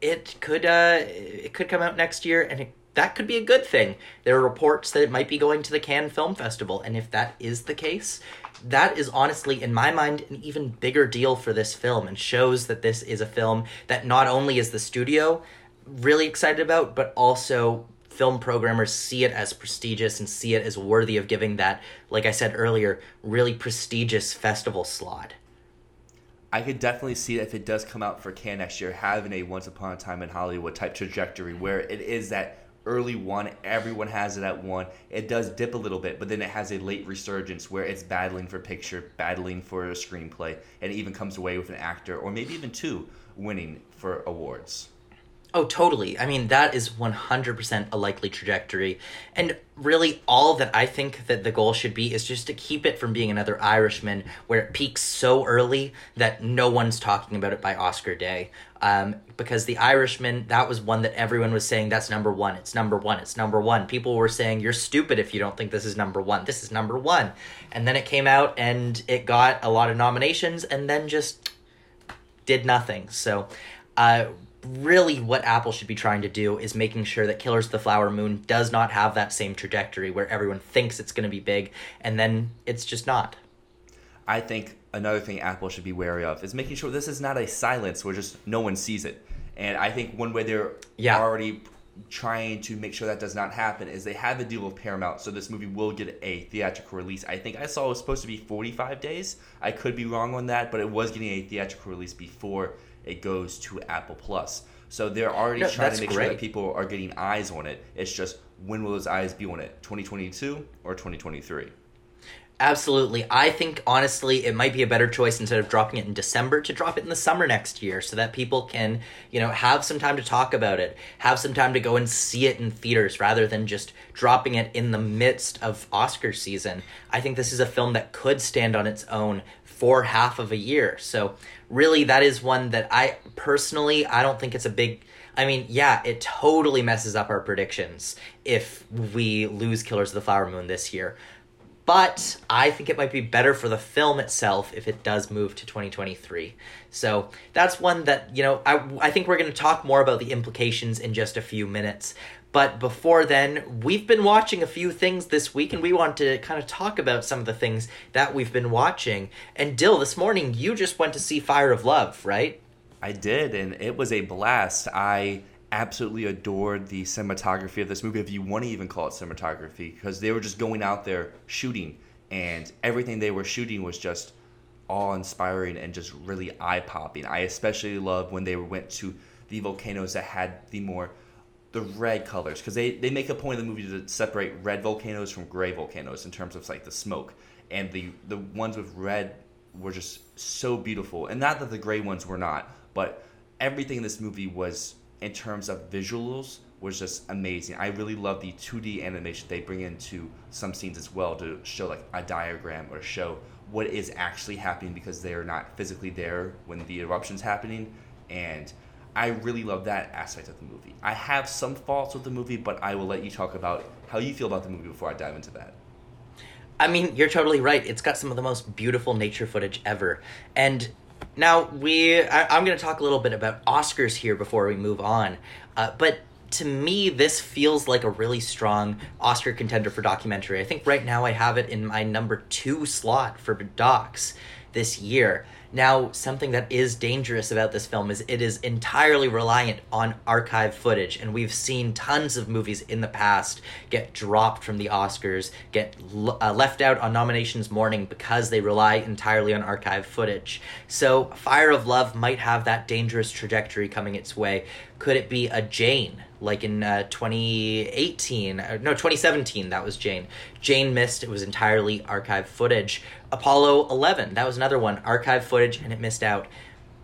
it could uh it could come out next year and it, that could be a good thing. There are reports that it might be going to the Cannes Film Festival and if that is the case, that is honestly in my mind an even bigger deal for this film and shows that this is a film that not only is the studio really excited about but also film programmers see it as prestigious and see it as worthy of giving that, like I said earlier, really prestigious festival slot. I could definitely see if it does come out for Cannes next year, having a Once Upon a Time in Hollywood type trajectory where it is that early one, everyone has it at one. It does dip a little bit, but then it has a late resurgence where it's battling for picture, battling for a screenplay, and even comes away with an actor or maybe even two winning for awards. Oh, totally. I mean, that is 100% a likely trajectory. And really, all that I think that the goal should be is just to keep it from being another Irishman where it peaks so early that no one's talking about it by Oscar day. Um, because The Irishman, that was one that everyone was saying, that's number one, it's number one, it's number one. People were saying, you're stupid if you don't think this is number one. This is number one. And then it came out and it got a lot of nominations and then just did nothing. So, uh, really what Apple should be trying to do is making sure that Killers of the Flower Moon does not have that same trajectory where everyone thinks it's going to be big and then it's just not. I think another thing Apple should be wary of is making sure this is not a silence where just no one sees it. And I think one way they're yeah. already trying to make sure that does not happen is they have a deal with Paramount, so this movie will get a theatrical release. I think I saw it was supposed to be 45 days. I could be wrong on that, but it was getting a theatrical release before it goes to Apple Plus. So they're already no, trying to make great. sure that people are getting eyes on it. It's just when will those eyes be on it? 2022 or 2023? Absolutely. I think honestly it might be a better choice instead of dropping it in December to drop it in the summer next year so that people can, you know, have some time to talk about it, have some time to go and see it in theaters rather than just dropping it in the midst of Oscar season. I think this is a film that could stand on its own for half of a year. So really that is one that I personally I don't think it's a big I mean, yeah, it totally messes up our predictions if we lose Killers of the Flower Moon this year. But I think it might be better for the film itself if it does move to 2023. So that's one that, you know, I, I think we're going to talk more about the implications in just a few minutes. But before then, we've been watching a few things this week, and we want to kind of talk about some of the things that we've been watching. And Dyl, this morning you just went to see Fire of Love, right? I did, and it was a blast. I absolutely adored the cinematography of this movie, if you want to even call it cinematography, because they were just going out there shooting, and everything they were shooting was just awe inspiring and just really eye popping. I especially love when they went to the volcanoes that had the more the red colors because they, they make a point of the movie to separate red volcanoes from gray volcanoes in terms of like the smoke. And the the ones with red were just so beautiful. And not that the gray ones were not but everything in this movie was in terms of visuals was just amazing. I really love the 2d animation they bring into some scenes as well to show like a diagram or show what is actually happening because they're not physically there when the eruption's happening. And I really love that aspect of the movie. I have some faults with the movie, but I will let you talk about how you feel about the movie before I dive into that. I mean, you're totally right. It's got some of the most beautiful nature footage ever. And now we, I, am going to talk a little bit about Oscars here before we move on. Uh, but to me, this feels like a really strong Oscar contender for documentary. I think right now I have it in my number two slot for docs this year. Now, something that is dangerous about this film is it is entirely reliant on archive footage, and we've seen tons of movies in the past get dropped from the Oscars, get uh, left out on nominations morning because they rely entirely on archive footage. So, Fire of Love might have that dangerous trajectory coming its way. Could it be a Jane? like in uh, 2018 uh, no 2017 that was jane jane missed it was entirely archive footage apollo 11 that was another one archive footage and it missed out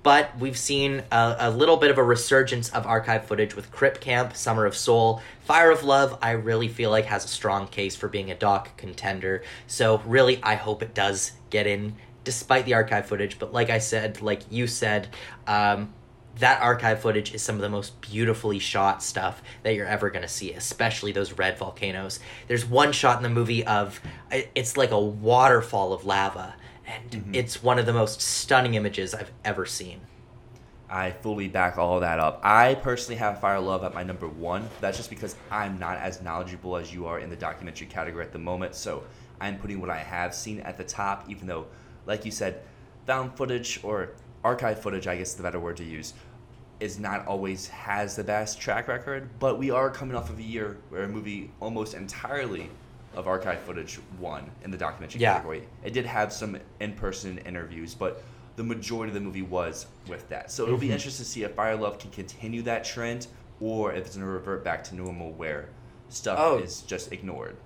but we've seen a, a, little bit of a resurgence of archive footage with Crip Camp, Summer of Soul, Fire of Love. I really feel like has a strong case for being a doc contender. So really, I hope it does get in, despite the archive footage. But like I said, like you said, um, that archive footage is some of the most beautifully shot stuff that you're ever going to see, especially those red volcanoes. There's one shot in the movie of it's like a waterfall of lava, and mm-hmm. it's one of the most stunning images I've ever seen. I fully back all that up. I personally have Fire Love at my number one. That's just because I'm not as knowledgeable as you are in the documentary category at the moment. So I'm putting what I have seen at the top, even though, like you said, found footage or archive footage, I guess is the better word to use, is not always has the best track record, but we are coming off of a year where a movie almost entirely of archive footage won in the documentary yeah. category. It did have some in-person interviews, but the majority of the movie was with that. So it'll mm-hmm. be interesting to see if Fire Love can continue that trend or if it's going to revert back to normal where stuff oh. is just ignored.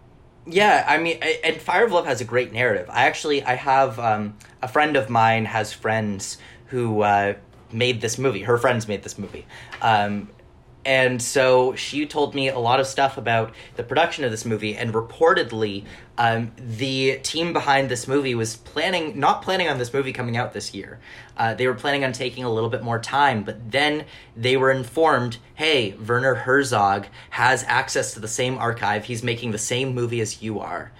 Yeah, I mean, and Fire of Love has a great narrative. I actually, I have um, a friend of mine has friends who uh, made this movie. Her friends made this movie. Um, and so she told me a lot of stuff about the production of this movie and reportedly um, the team behind this movie was planning not planning on this movie coming out this year uh, they were planning on taking a little bit more time but then they were informed hey werner herzog has access to the same archive he's making the same movie as you are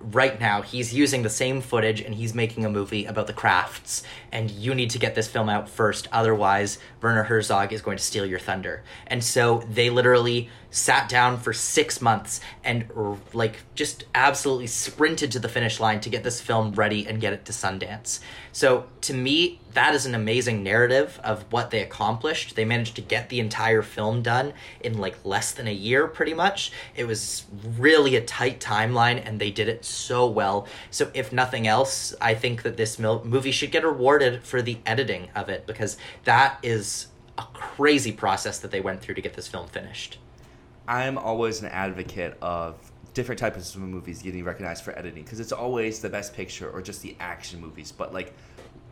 right now he's using the same footage and he's making a movie about the Kraffts. And you need to get this film out first otherwise werner herzog is going to steal your thunder. And so they literally sat down for six months and like just absolutely sprinted to the finish line to get this film ready and get it to Sundance. So to me, that is an amazing narrative of what they accomplished. They managed to get the entire film done in like less than a year, pretty much. It was really a tight timeline and they did it so well. So if nothing else, I think that this movie should get rewarded for the editing of it because that is a crazy process that they went through to get this film finished. I'm always an advocate of different types of movies getting recognized for editing because it's always the best picture or just the action movies. But like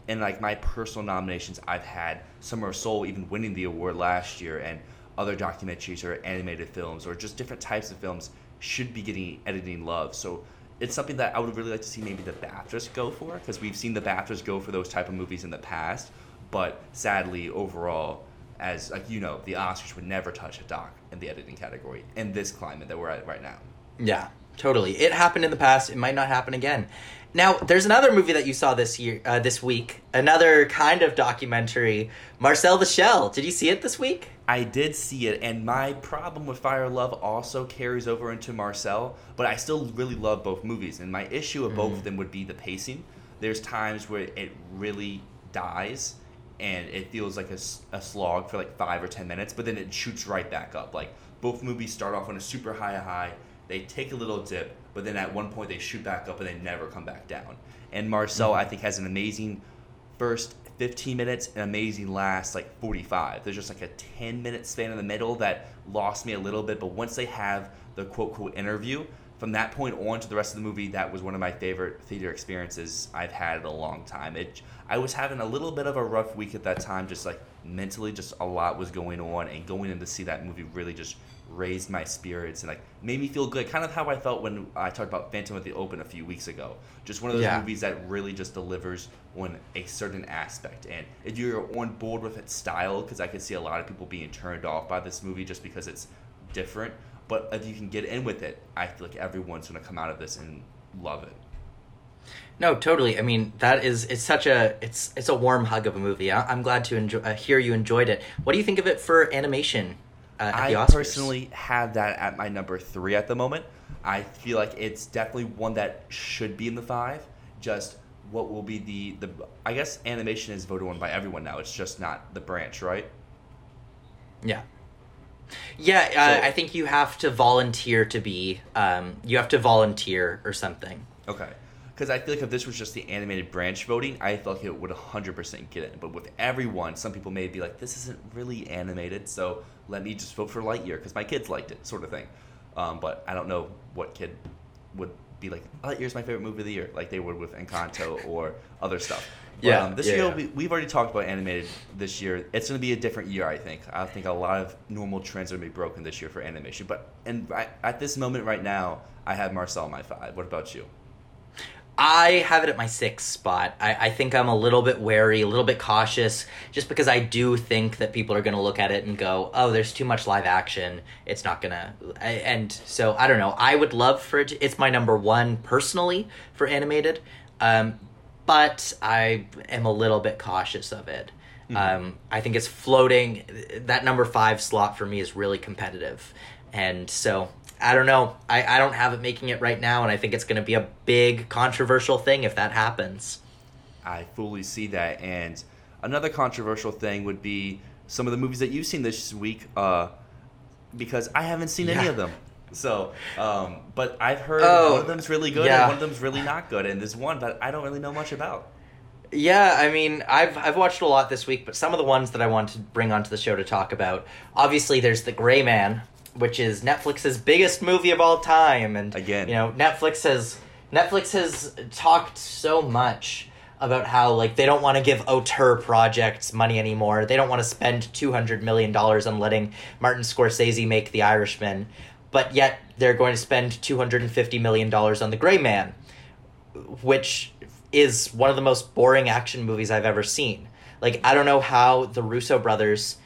in like my personal nominations, I've had Summer of Soul even winning the award last year, and other documentaries or animated films or just different types of films should be getting editing love. So it's something that I would really like to see maybe the BAFTAs go for because we've seen the BAFTAs go for those type of movies in the past. But sadly, overall, as like you know, the Oscars would never touch a doc in the editing category in this climate that we're at right now. Yeah, totally. It happened in the past. It might not happen again. Now, there's another movie that you saw this year, uh, this week. Another kind of documentary, Marcel the Shell. Did you see it this week? I did see it, and my problem with Fire Love also carries over into Marcel, but I still really love both movies. And my issue with both of them would be the pacing. There's times where it really dies, and it feels like a slog for like five or ten minutes, but then it shoots right back up. Like both movies start off on a super high high, they take a little dip, but then at one point they shoot back up and they never come back down. And Marcel, mm. I think, has an amazing first 15 minutes and amazing last like 45. There's just like a 10 minute span in the middle that lost me a little bit, but once they have the quote quote interview, from that point on to the rest of the movie, that was one of my favorite theater experiences I've had in a long time. It, I was having a little bit of a rough week at that time, just like mentally, just a lot was going on, and going in to see that movie really just raised my spirits and like made me feel good. Kind of how I felt when I talked about Phantom at the Open a few weeks ago. Just one of those Yeah. movies that really just delivers on a certain aspect. And if you're on board with its style, because I could see a lot of people being turned off by this movie just because it's different. But if you can get in with it, I feel like everyone's going to come out of this and love it. No, totally. I mean, that is it's such a it's it's a warm hug of a movie. I, I'm glad to enjoy, uh, hear you enjoyed it. What do you think of it for animation? Uh, at I the Oscars? personally have that at my number three at the moment. I feel like it's definitely one that should be in the five. Just what will be the the I guess animation is voted on by everyone now. It's just not the branch, right? Yeah. Yeah, uh, So- I think you have to volunteer to be. Um, you have to volunteer or something. Okay. Because I feel like if this was just the animated branch voting, I feel like it would 100% get it. But with everyone, some people may be like, this isn't really animated, so let me just vote for Lightyear because my kids liked it, sort of thing. Um, but I don't know what kid would be like, Lightyear's my favorite movie of the year, like they would with Encanto or other stuff. But, Yeah, um, this yeah, year, yeah. We, we've already talked about animated this year. It's going to be a different year, I think. I think a lot of normal trends are going to be broken this year for animation. But and at this moment right now, I have Marcel in my five. What about you? I have it at my sixth spot. I, I think I'm a little bit wary, a little bit cautious, just because I do think that people are going to look at it and go, "Oh, there's too much live action. It's not gonna." And so I don't know. I would love for it. To, it's my number one personally for animated, um, but I am a little bit cautious of it. Um, I think it's floating. That number five slot for me is really competitive, and so I don't know. I, I don't have it making it right now, and I think it's going to be a big controversial thing if that happens. I fully see that. And another controversial thing would be some of the movies that you've seen this week, uh, because I haven't seen any of them. So, um, but I've heard Oh, one of them's really good yeah. and one of them's really not good, and there's one that I don't really know much about. Yeah, I mean, I've I've watched a lot this week, but some of the ones that I want to bring onto the show to talk about. Obviously, there's The Gray Man, which is Netflix's biggest movie of all time, and Again. you know, Netflix has Netflix has talked so much about how like they don't want to give auteur projects money anymore. They don't want to spend two hundred million dollars on letting Martin Scorsese make The Irishman, but yet they're going to spend two hundred and fifty million dollars on The Gray Man which is one of the most boring action movies I've ever seen. Like I don't know how the Russo brothers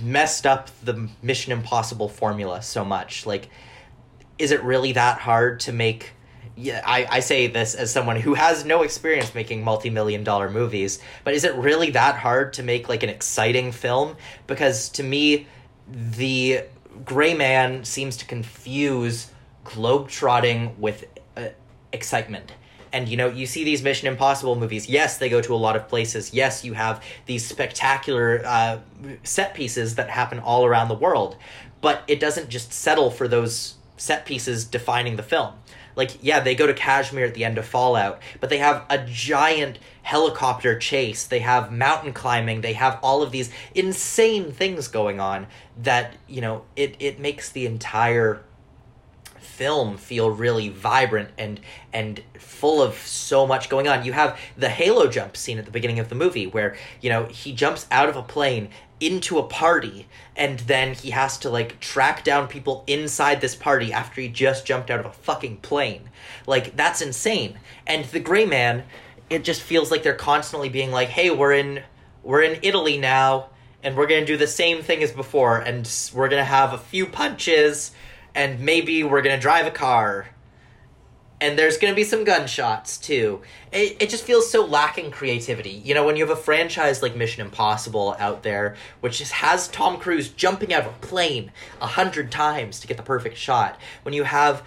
messed up the Mission Impossible formula so much. Like is it really that hard to make yeah, I, I say this as someone who has no experience making multi-million dollar movies, but is it really that hard to make like an exciting film? Because to me, the Gray Man seems to confuse globetrotting with uh, excitement. And you know, you see these Mission Impossible movies. Yes, they go to a lot of places. Yes, you have these spectacular uh, set pieces that happen all around the world. But it doesn't just settle for those set pieces defining the film. Like, yeah, they go to Kashmir at the end of Fallout, but they have a giant helicopter chase. They have mountain climbing. They have all of these insane things going on that, you know, it, it makes the entire film feel really vibrant and and full of so much going on. You have the Halo jump scene at the beginning of the movie where, you know, he jumps out of a plane into a party and then he has to like track down people inside this party after he just jumped out of a fucking plane. Like that's insane. And the Gray Man, it just feels like they're constantly being like, "Hey, we're in we're in Italy now." and we're gonna do the same thing as before, and we're gonna have a few punches, and maybe we're gonna drive a car, and there's gonna be some gunshots too. It, it just feels so lacking creativity. You know, when you have a franchise like Mission Impossible out there, which just has Tom Cruise jumping out of a plane a hundred times to get the perfect shot, when you have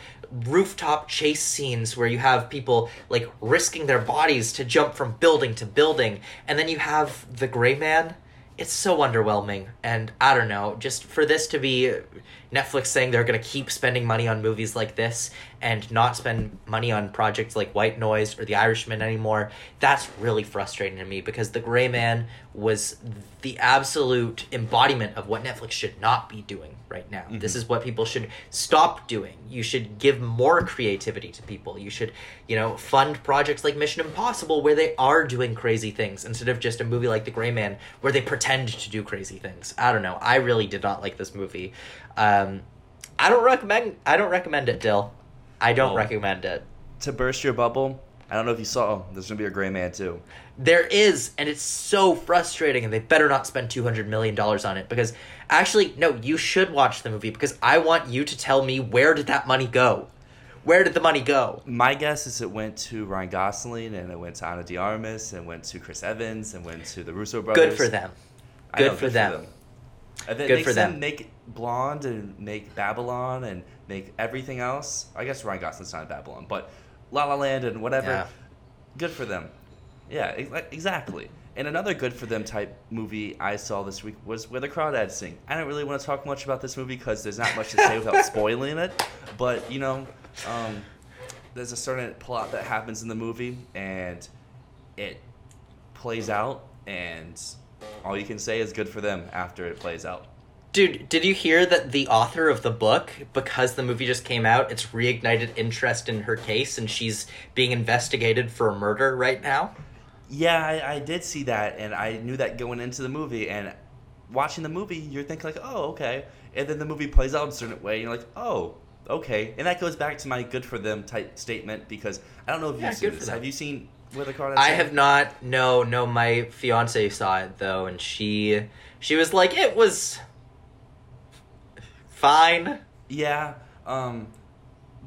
rooftop chase scenes where you have people like risking their bodies to jump from building to building, and then you have the Gray Man. It's so underwhelming, and I don't know. Just for this to be Netflix saying they're going to keep spending money on movies like this and not spend money on projects like White Noise or The Irishman anymore, that's really frustrating to me because The Gray Man was the absolute embodiment of what Netflix should not be doing right now. Mm-hmm. This is what people should stop doing. You should give more creativity to people. You should, you know, fund projects like Mission Impossible where they are doing crazy things instead of just a movie like The Gray Man where they pretend to do crazy things. I don't know. I really did not like this movie. Um, I don't recommend. I don't recommend it, Dyl. I don't Oh. recommend it. To burst your bubble, I don't know if you saw. There's gonna be a Gray Man too. There is, and it's so frustrating, and they better not spend two hundred million dollars on it because actually, no, you should watch the movie because I want you to tell me where did that money go? Where did the money go? My guess is it went to Ryan Gosling and it went to Ana de Armas and went to Chris Evans and went to the Russo brothers. Good for them. I Good know, for them. And then Good for them. them make Blonde and make Babylon and make everything else. I guess Ryan Gosling's not in Babylon, but La La Land and whatever. Yeah. Good for them. Yeah, exactly. And another good for them type movie I saw this week was Where the Crawdads Sing. I don't really want to talk much about this movie because there's not much to say without spoiling it. But, you know, um, there's a certain plot that happens in the movie and it plays out and all you can say is good for them after it plays out. Dude, did you hear that the author of the book, because the movie just came out, it's reignited interest in her case and she's being investigated for a murder right now? Yeah, I, I did see that, and I knew that going into the movie. And watching the movie, you're thinking like, "Oh, okay," and then the movie plays out in a certain way, and you're like, "Oh, okay." And that goes back to my "good for them" type statement because I don't know if Yeah, you've seen this. Have you seen Where the Crawdads I have not. No, no. My fiance saw it though, and she she was like, it was fine. Yeah, um,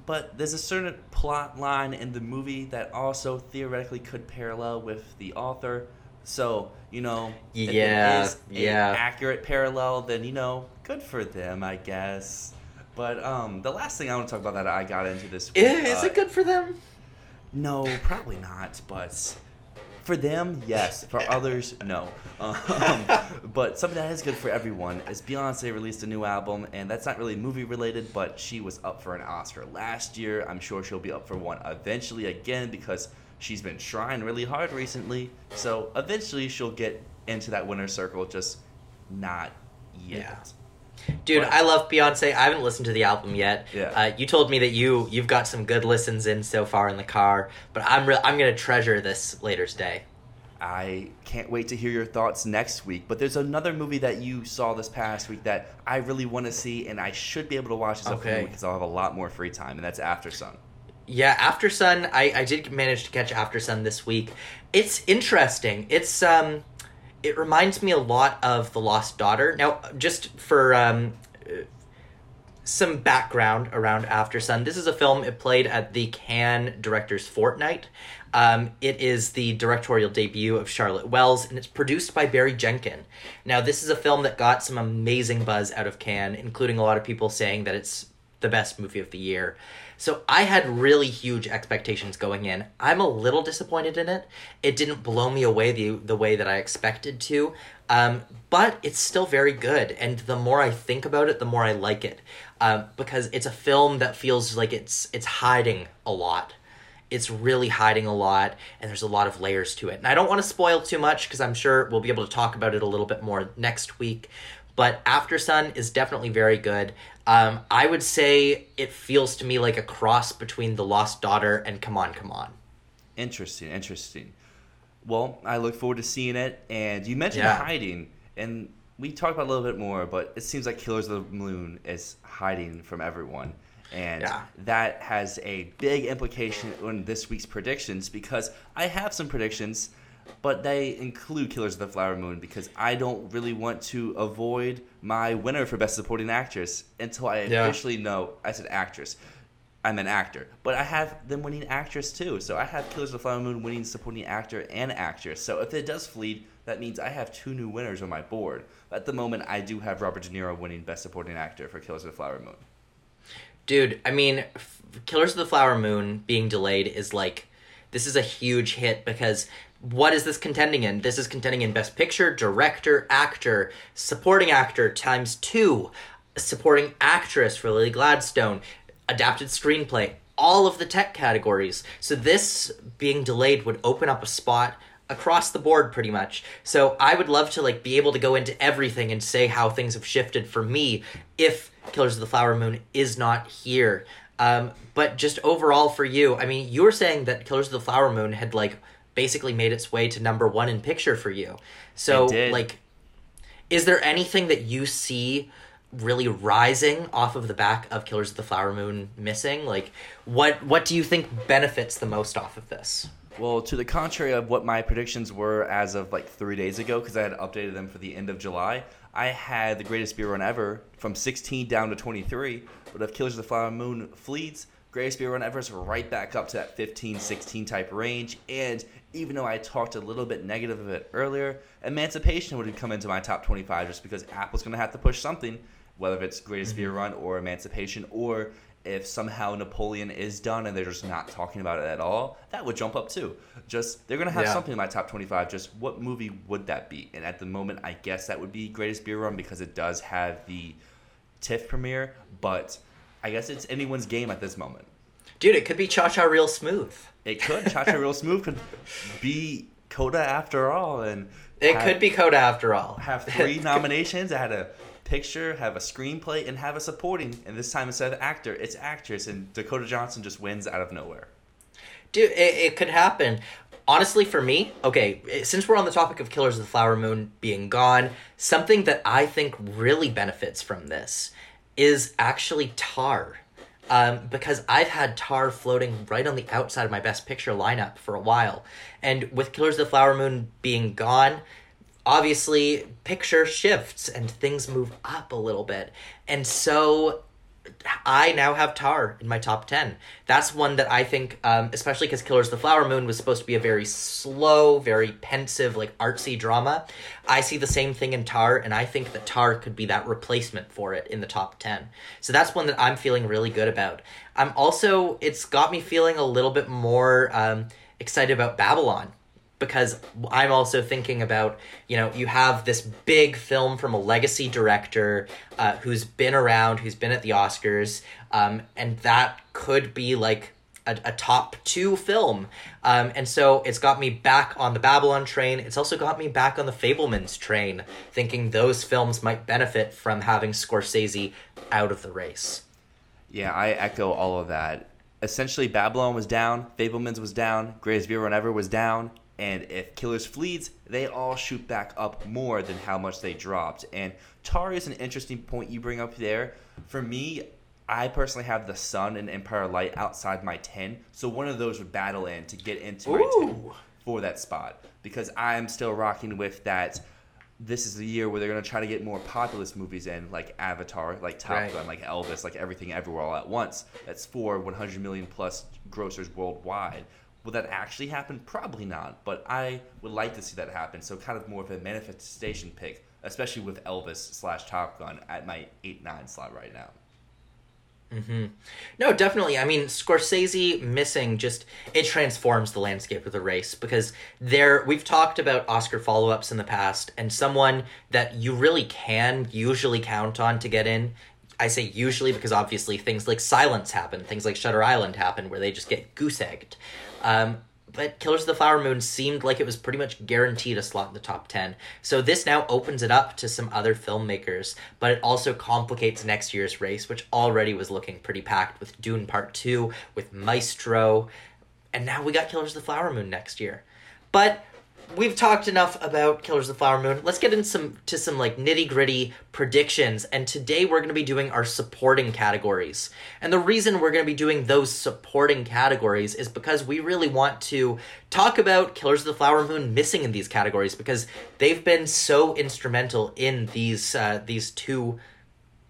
but there's a certain plot line in the movie that also theoretically could parallel with the author. So you know, if Yeah, an yeah. accurate parallel, then you know, good for them, I guess. But um, the last thing I want to talk about that I got into this week, Is uh, it good for them? No, probably not. But for them, yes. For others, no. Um, but something that is good for everyone is Beyonce released a new album, and that's not really movie related, but she was up for an Oscar last year. I'm sure she'll be up for one eventually again because she's been trying really hard recently. So eventually she'll get into that winner's circle, just not yet. Dude, But- I love Beyonce. I haven't listened to the album yet. Yeah. Uh, you told me that you you've got some good listens in so far in the car, but I'm re- I'm gonna treasure this later today. I can't wait to hear your thoughts next week. But there's another movie that you saw this past week that I really want to see, and I should be able to watch this Okay. upcoming week because I'll have a lot more free time, and that's After Sun. Yeah, After Sun. I I did manage to catch After Sun this week. It's interesting. It's um, it reminds me a lot of The Lost Daughter. Now, just for um. Some background around After Sun. This is a film. It played at the Cannes Directors Fortnight. Um, it is the directorial debut of Charlotte Wells, and it's produced by Barry Jenkin. Now, this is a film that got some amazing buzz out of Cannes, including a lot of people saying that it's the best movie of the year. So I had really huge expectations going in. I'm a little disappointed in it. It didn't blow me away the the way that I expected to. Um, but it's still very good, and the more I think about it, the more I like it. Um, because it's a film that feels like it's it's hiding a lot it's really hiding a lot and there's a lot of layers to it and i don't want to spoil too much because i'm sure we'll be able to talk about it a little bit more next week but after sun is definitely very good um, i would say it feels to me like a cross between the lost daughter and come on come on Interesting, interesting. Well, I look forward to seeing it. And you mentioned Yeah. hiding, and we talked about it a little bit more, but it seems like Killers of the Moon is hiding from everyone. And Yeah. that has a big implication on this week's predictions because I have some predictions. But they include Killers of the Flower Moon because I don't really want to avoid my winner for Best Supporting Actress until I Yeah. officially know. I said actress. I'm an actor, but I have them winning actress too. So I have Killers of the Flower Moon winning supporting actor and actress. So if it does fleet, that means I have two new winners on my board. At the moment, I do have Robert De Niro winning Best Supporting Actor for Killers of the Flower Moon. Dude, I mean, F- Killers of the Flower Moon being delayed is like this is a huge hit because what is this contending in? This is contending in Best Picture, Director, Actor, Supporting Actor times two, Supporting Actress for Lily Gladstone, Adapted Screenplay, all of the tech categories. So this being delayed would open up a spot across the board pretty much. So I would love to like be able to go into everything and say how things have shifted for me if Killers of the Flower Moon is not here. Um, but just overall for you, I mean, you were saying that Killers of the Flower Moon had like basically made its way to number one in picture for you. So like, is there anything that you see really rising off of the back of Killers of the Flower Moon missing? Like, what what do you think benefits the most off of this? Well, to the contrary of what my predictions were as of like three days ago, because I had updated them for the end of July, I had the greatest beer run ever from 16 down to 23. But if Killers of the Flower Moon fleets, greatest beer run ever is right back up to that 15, 16 type range. And even though I talked a little bit negative of it earlier, Emancipation would have come into my top 25 just because Apple's going to have to push something, whether it's greatest beer mm-hmm. run or Emancipation or if somehow Napoleon is done and they're just not talking about it at all, that would jump up too. Just they're gonna have Yeah. something in my top twenty-five. Just what movie would that be? And at the moment, I guess that would be Greatest Beer Run because it does have the TIFF premiere. But I guess it's anyone's game at this moment. Dude, it could be Cha Cha Real Smooth. It could Cha Cha Real Smooth could be Coda after all, and It have- could be Coda after all. have three nominations. I had a picture, have a screenplay, and have a supporting. And this time instead of actor, it's actress, and Dakota Johnson just wins out of nowhere. Dude, it, it could happen. Honestly, for me, okay, eh, since we're on the topic of Killers of the Flower Moon being gone, something that I think really benefits from this is actually Tar. Um, because I've had Tar floating right on the outside of my Best Picture lineup for a while. And with Killers of the Flower Moon being gone, obviously picture shifts and things move up a little bit. And so I now have Tar in my top 10. That's one that I think, um, especially because Killers the Flower Moon was supposed to be a very slow, very pensive, like artsy drama. I see the same thing in Tar, and I think that Tar could be that replacement for it in the top 10. So that's one that I'm feeling really good about. I'm also, it's got me feeling a little bit more um, excited about Babylon because I'm also thinking about, you know, you have this big film from a legacy director uh, who's been around, who's been at the Oscars, um, and that could be like a, a top two film. Um, and so it's got me back on the Babylon train. It's also got me back on the Fabelmans train, thinking those films might benefit from having Scorsese out of the race. Yeah, I echo all of that. Essentially, Babylon was down, Fabelmans was down, Greatest Beer Run Ever was down, and if Killers flees, they all shoot back up more than how much they dropped. And Tar is an interesting point you bring up there. For me, I personally have the Sun and Empire Light outside my 10, so one of those would battle in to get into my 10 for that spot because I'm still rocking with that. This is the year where they're gonna try to get more populist movies in, like Avatar, like Top Right. Gun, like Elvis, like Everything Everywhere All at Once. That's for 100 million plus grossers worldwide. Will that actually happen? Probably not, but I would like to see that happen. So kind of more of a manifestation pick, especially with Elvis slash Top Gun at my eight nine slot right now. Mm-hmm. No, definitely. I mean, Scorsese missing just it transforms the landscape of the race because there we've talked about Oscar follow-ups in the past and someone that you really can usually count on to get in. I say usually because obviously things like Silence happen, things like Shutter Island happen where they just get goose egged. Um, but Killers of the Flower Moon seemed like it was pretty much guaranteed a slot in the top 10. So this now opens it up to some other filmmakers, but it also complicates next year's race, which already was looking pretty packed with Dune Part 2, with Maestro, and now we got Killers of the Flower Moon next year. But we've talked enough about Killers of the Flower Moon. Let's get into some to some like nitty gritty predictions. And today we're going to be doing our supporting categories. And the reason we're going to be doing those supporting categories is because we really want to talk about Killers of the Flower Moon missing in these categories because they've been so instrumental in these uh, these two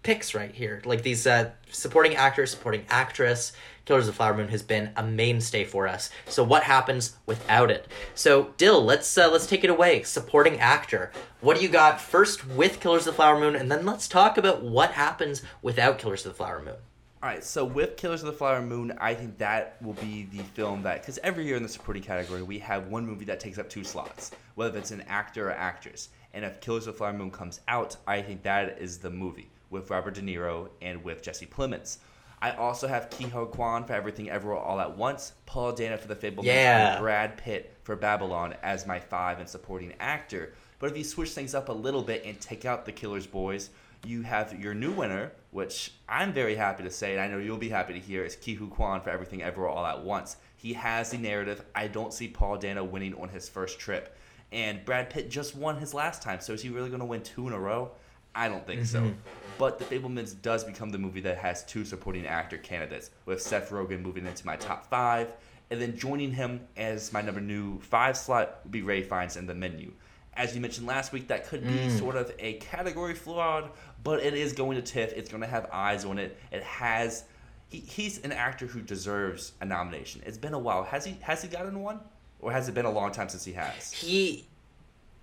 picks right here. Like these uh, supporting actor, supporting actress. Killers of the Flower Moon has been a mainstay for us. So what happens without it? So Dyl, let's uh, let's take it away. Supporting actor. What do you got first with Killers of the Flower Moon, and then let's talk about what happens without Killers of the Flower Moon. All right, so with Killers of the Flower Moon, I think that will be the film that because every year in the supporting category we have one movie that takes up two slots, whether it's an actor or actress. And if Killers of the Flower Moon comes out, I think that is the movie with Robert De Niro and with Jesse Plemons. I also have Huy Quan for Everything Everywhere All at Once, Paul Dano for The Fabelmans, Yeah. and Brad Pitt for Babylon as my five and supporting actor. But if you switch things up a little bit and take out the Killers Boys, you have your new winner, which I'm very happy to say, and I know you'll be happy to hear, is Ke Huy Quan for Everything Everywhere All at Once. He has the narrative. I don't see Paul Dano winning on his first trip. And Brad Pitt just won his last time, so is he really going to win two in a row? I don't think so. Mm-hmm. But The Fabelmans does become the movie that has two supporting actor candidates, with Seth Rogen moving into my top five, and then joining him as my number new five slot would be Ralph Fiennes in The Menu. As you mentioned last week, that could be mm. sort of a category flawed, but it is going to TIFF. It's going to have eyes on it. It has. He, he's an actor who deserves a nomination. It's been a while. Has he has he gotten one, or has it been a long time since he has? He,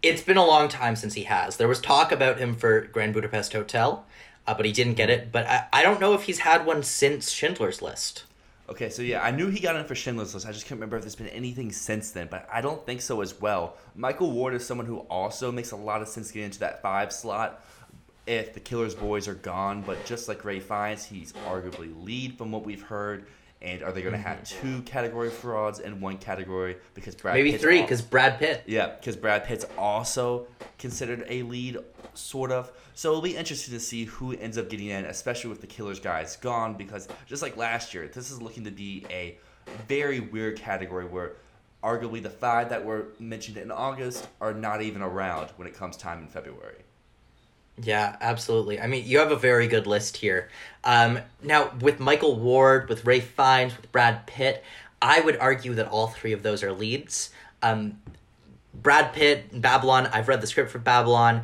it's been a long time since he has. There was talk about him for Grand Budapest Hotel, uh, but he didn't get it. But I, I don't know if he's had one since Schindler's List. Okay, so yeah, I knew he got in for Schindler's List. I just can't remember if there's been anything since then, but I don't think so as well. Michael Ward is someone who also makes a lot of sense getting into that five slot if the Killers boys are gone, but just like Ralph Fiennes, he's arguably lead from what we've heard. And are they going to have two category frauds and one category because Brad Maybe Pitt's three, because Brad Pitt. yeah, because Brad Pitt's also considered a lead, sort of. So it'll be interesting to see who ends up getting in, especially with the Killers guys gone. Because just like last year, this is looking to be a very weird category where arguably the five that were mentioned in August are not even around when it comes time in February. Yeah, absolutely. I mean, you have a very good list here. Um, now, with Michael Ward, with Ralph Fiennes, with Brad Pitt, I would argue that all three of those are leads. Um, Brad Pitt, Babylon, I've read the script for Babylon.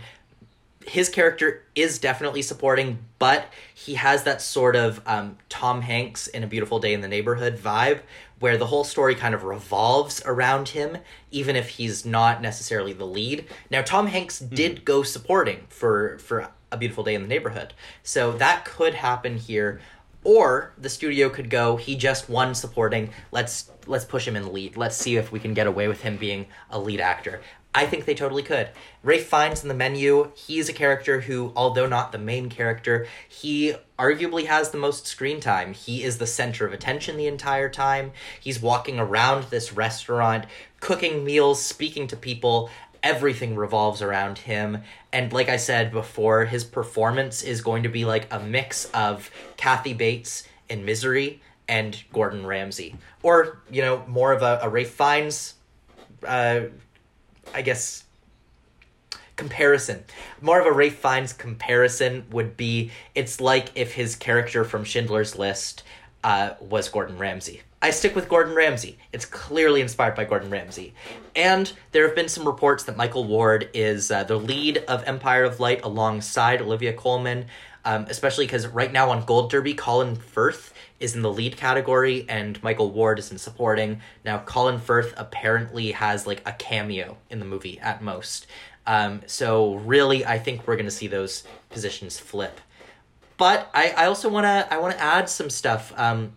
His character is definitely supporting, but he has that sort of um, Tom Hanks in A Beautiful Day in the Neighborhood vibe where the whole story kind of revolves around him, even if he's not necessarily the lead. Now, Tom Hanks did go supporting for, for A Beautiful Day in the Neighborhood, so that could happen here. Or the studio could go, he just won supporting. Let's let's push him in the lead. Let's see if we can get away with him being a lead actor. I think they totally could. Ralph Fiennes in the menu, he's a character who, although not the main character, he arguably has the most screen time. He is the center of attention the entire time. He's walking around this restaurant, cooking meals, speaking to people. Everything revolves around him. And like I said before, his performance is going to be like a mix of Kathy Bates in Misery and Gordon Ramsay. Or, you know, more of a, a Ralph Fiennes uh, I guess comparison. More of a Ralph Fiennes comparison would be it's like if his character from Schindler's List uh, was Gordon Ramsay. I stick with Gordon Ramsay. It's clearly inspired by Gordon Ramsay. And there have been some reports that Michael Ward is uh, the lead of Empire of Light alongside Olivia Colman, um, especially because right now on Gold Derby, Colin Firth is in the lead category and Michael Ward is in supporting. Now, Colin Firth apparently has like a cameo in the movie at most. Um, so, really, I think we're going to see those positions flip. But I, I also want to I want to add some stuff. Um,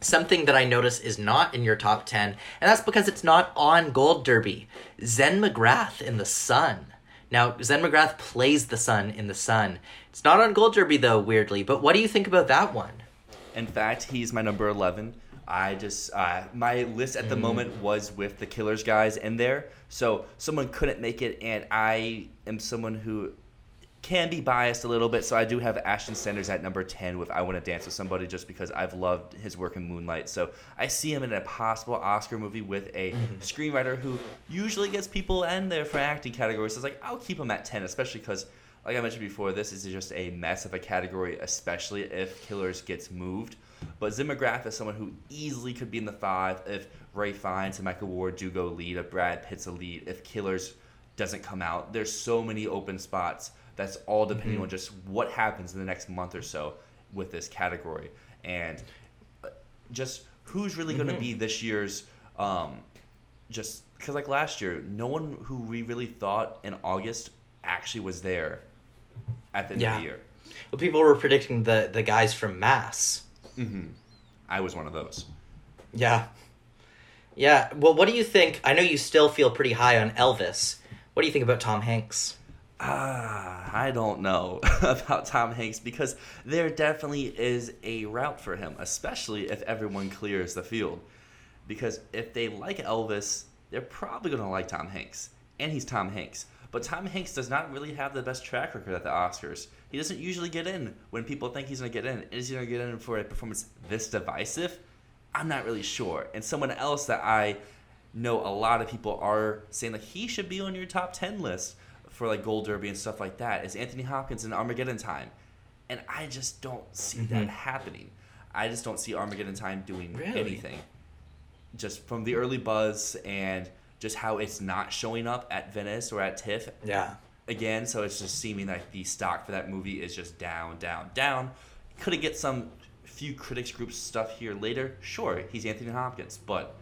something that I notice is not in your top 10, and that's because it's not on Gold Derby. Zen McGrath in The Son. Now, Zen McGrath plays the son in The Son. It's not on Gold Derby, though, weirdly, but what do you think about that one? In fact, he's my number 11. I just, uh, my list at the moment was with the Killers guys in there. So someone couldn't make it, and I am someone who can be biased a little bit, so I do have Ashton Sanders at number 10 with I Want to Dance with Somebody just because I've loved his work in Moonlight. So I see him in a possible Oscar movie with a screenwriter who usually gets people in there for acting categories. So it's like, I'll keep him at 10, especially because, like I mentioned before, this is just a mess of a category, especially if Killers gets moved. But Zen McGrath is someone who easily could be in the five if Ralph Fiennes and Michael Ward do go lead, if Brad Pitt's a lead, if Killers doesn't come out. There's so many open spots. That's all depending on just what happens in the next month or so with this category, and uh, just who's really going to be this year's. Um, just because like last year, no one who we really thought in August actually was there at the end of Yeah. the year. Well, people were predicting the the guys from Mass. I was one of those. Yeah. Yeah. Well, what do you think? I know you still feel pretty high on Elvis. What do you think about Tom Hanks? Ah, I don't know about Tom Hanks because there definitely is a route for him, especially if everyone clears the field. Because if they like Elvis, they're probably going to like Tom Hanks. And he's Tom Hanks. But Tom Hanks does not really have the best track record at the Oscars. He doesn't usually get in when people think he's going to get in. Is he going to get in for a performance this divisive? I'm not really sure. And someone else that I know a lot of people are saying like he should be on your top 10 list for like Gold Derby and stuff like that is Anthony Hopkins in Armageddon Time. And I just don't see that mm-hmm. happening. I just don't see Armageddon Time doing Really? anything. Just from the early buzz and just how it's not showing up at Venice or at TIFF Yeah. again. So it's just seeming like the stock for that movie is just down, down, down. Could it get some few critics group stuff here later? Sure, he's Anthony Hopkins, but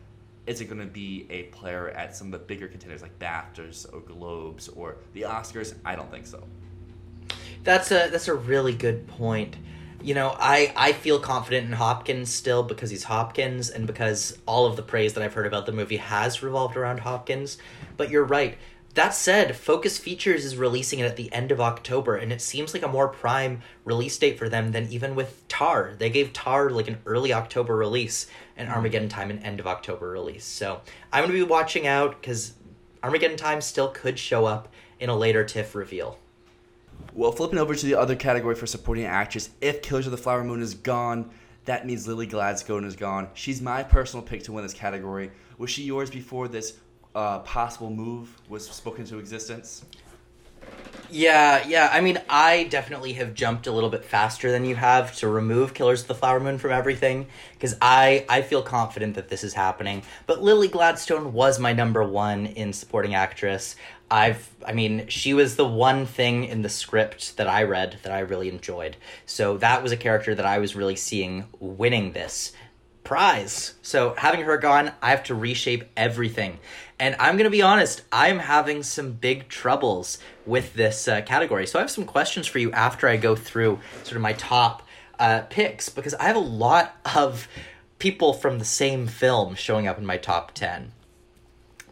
is it going to be a player at some of the bigger contenders like BAFTAs or Globes or the Oscars? I don't think so. That's a that's a really good point. You know, I I feel confident in Hopkins still because he's Hopkins and because all of the praise that I've heard about the movie has revolved around Hopkins. But you're right. That said, Focus Features is releasing it at the end of October, and it seems like a more prime release date for them than even with Tar. They gave Tar like an early October release, and Armageddon Time an end of October release. So I'm gonna be watching out because Armageddon Time still could show up in a later TIFF reveal. Well, flipping over to the other category for supporting actress, if Killers of the Flower Moon is gone, that means Lily Gladstone is gone. She's my personal pick to win this category. Was she yours before this uh, possible move was spoken to existence? Yeah, yeah. I mean, I definitely have jumped a little bit faster than you have to remove Killers of the Flower Moon from everything because I I feel confident that this is happening. But Lily Gladstone was my number one in supporting actress. I've I mean, she was the one thing in the script that I read that I really enjoyed. So that was a character that I was really seeing winning this prize. So having her gone, I have to reshape everything. And I'm going to be honest, I'm having some big troubles with this uh, category. So I have some questions for you after I go through sort of my top uh, picks because I have a lot of people from the same film showing up in my top 10.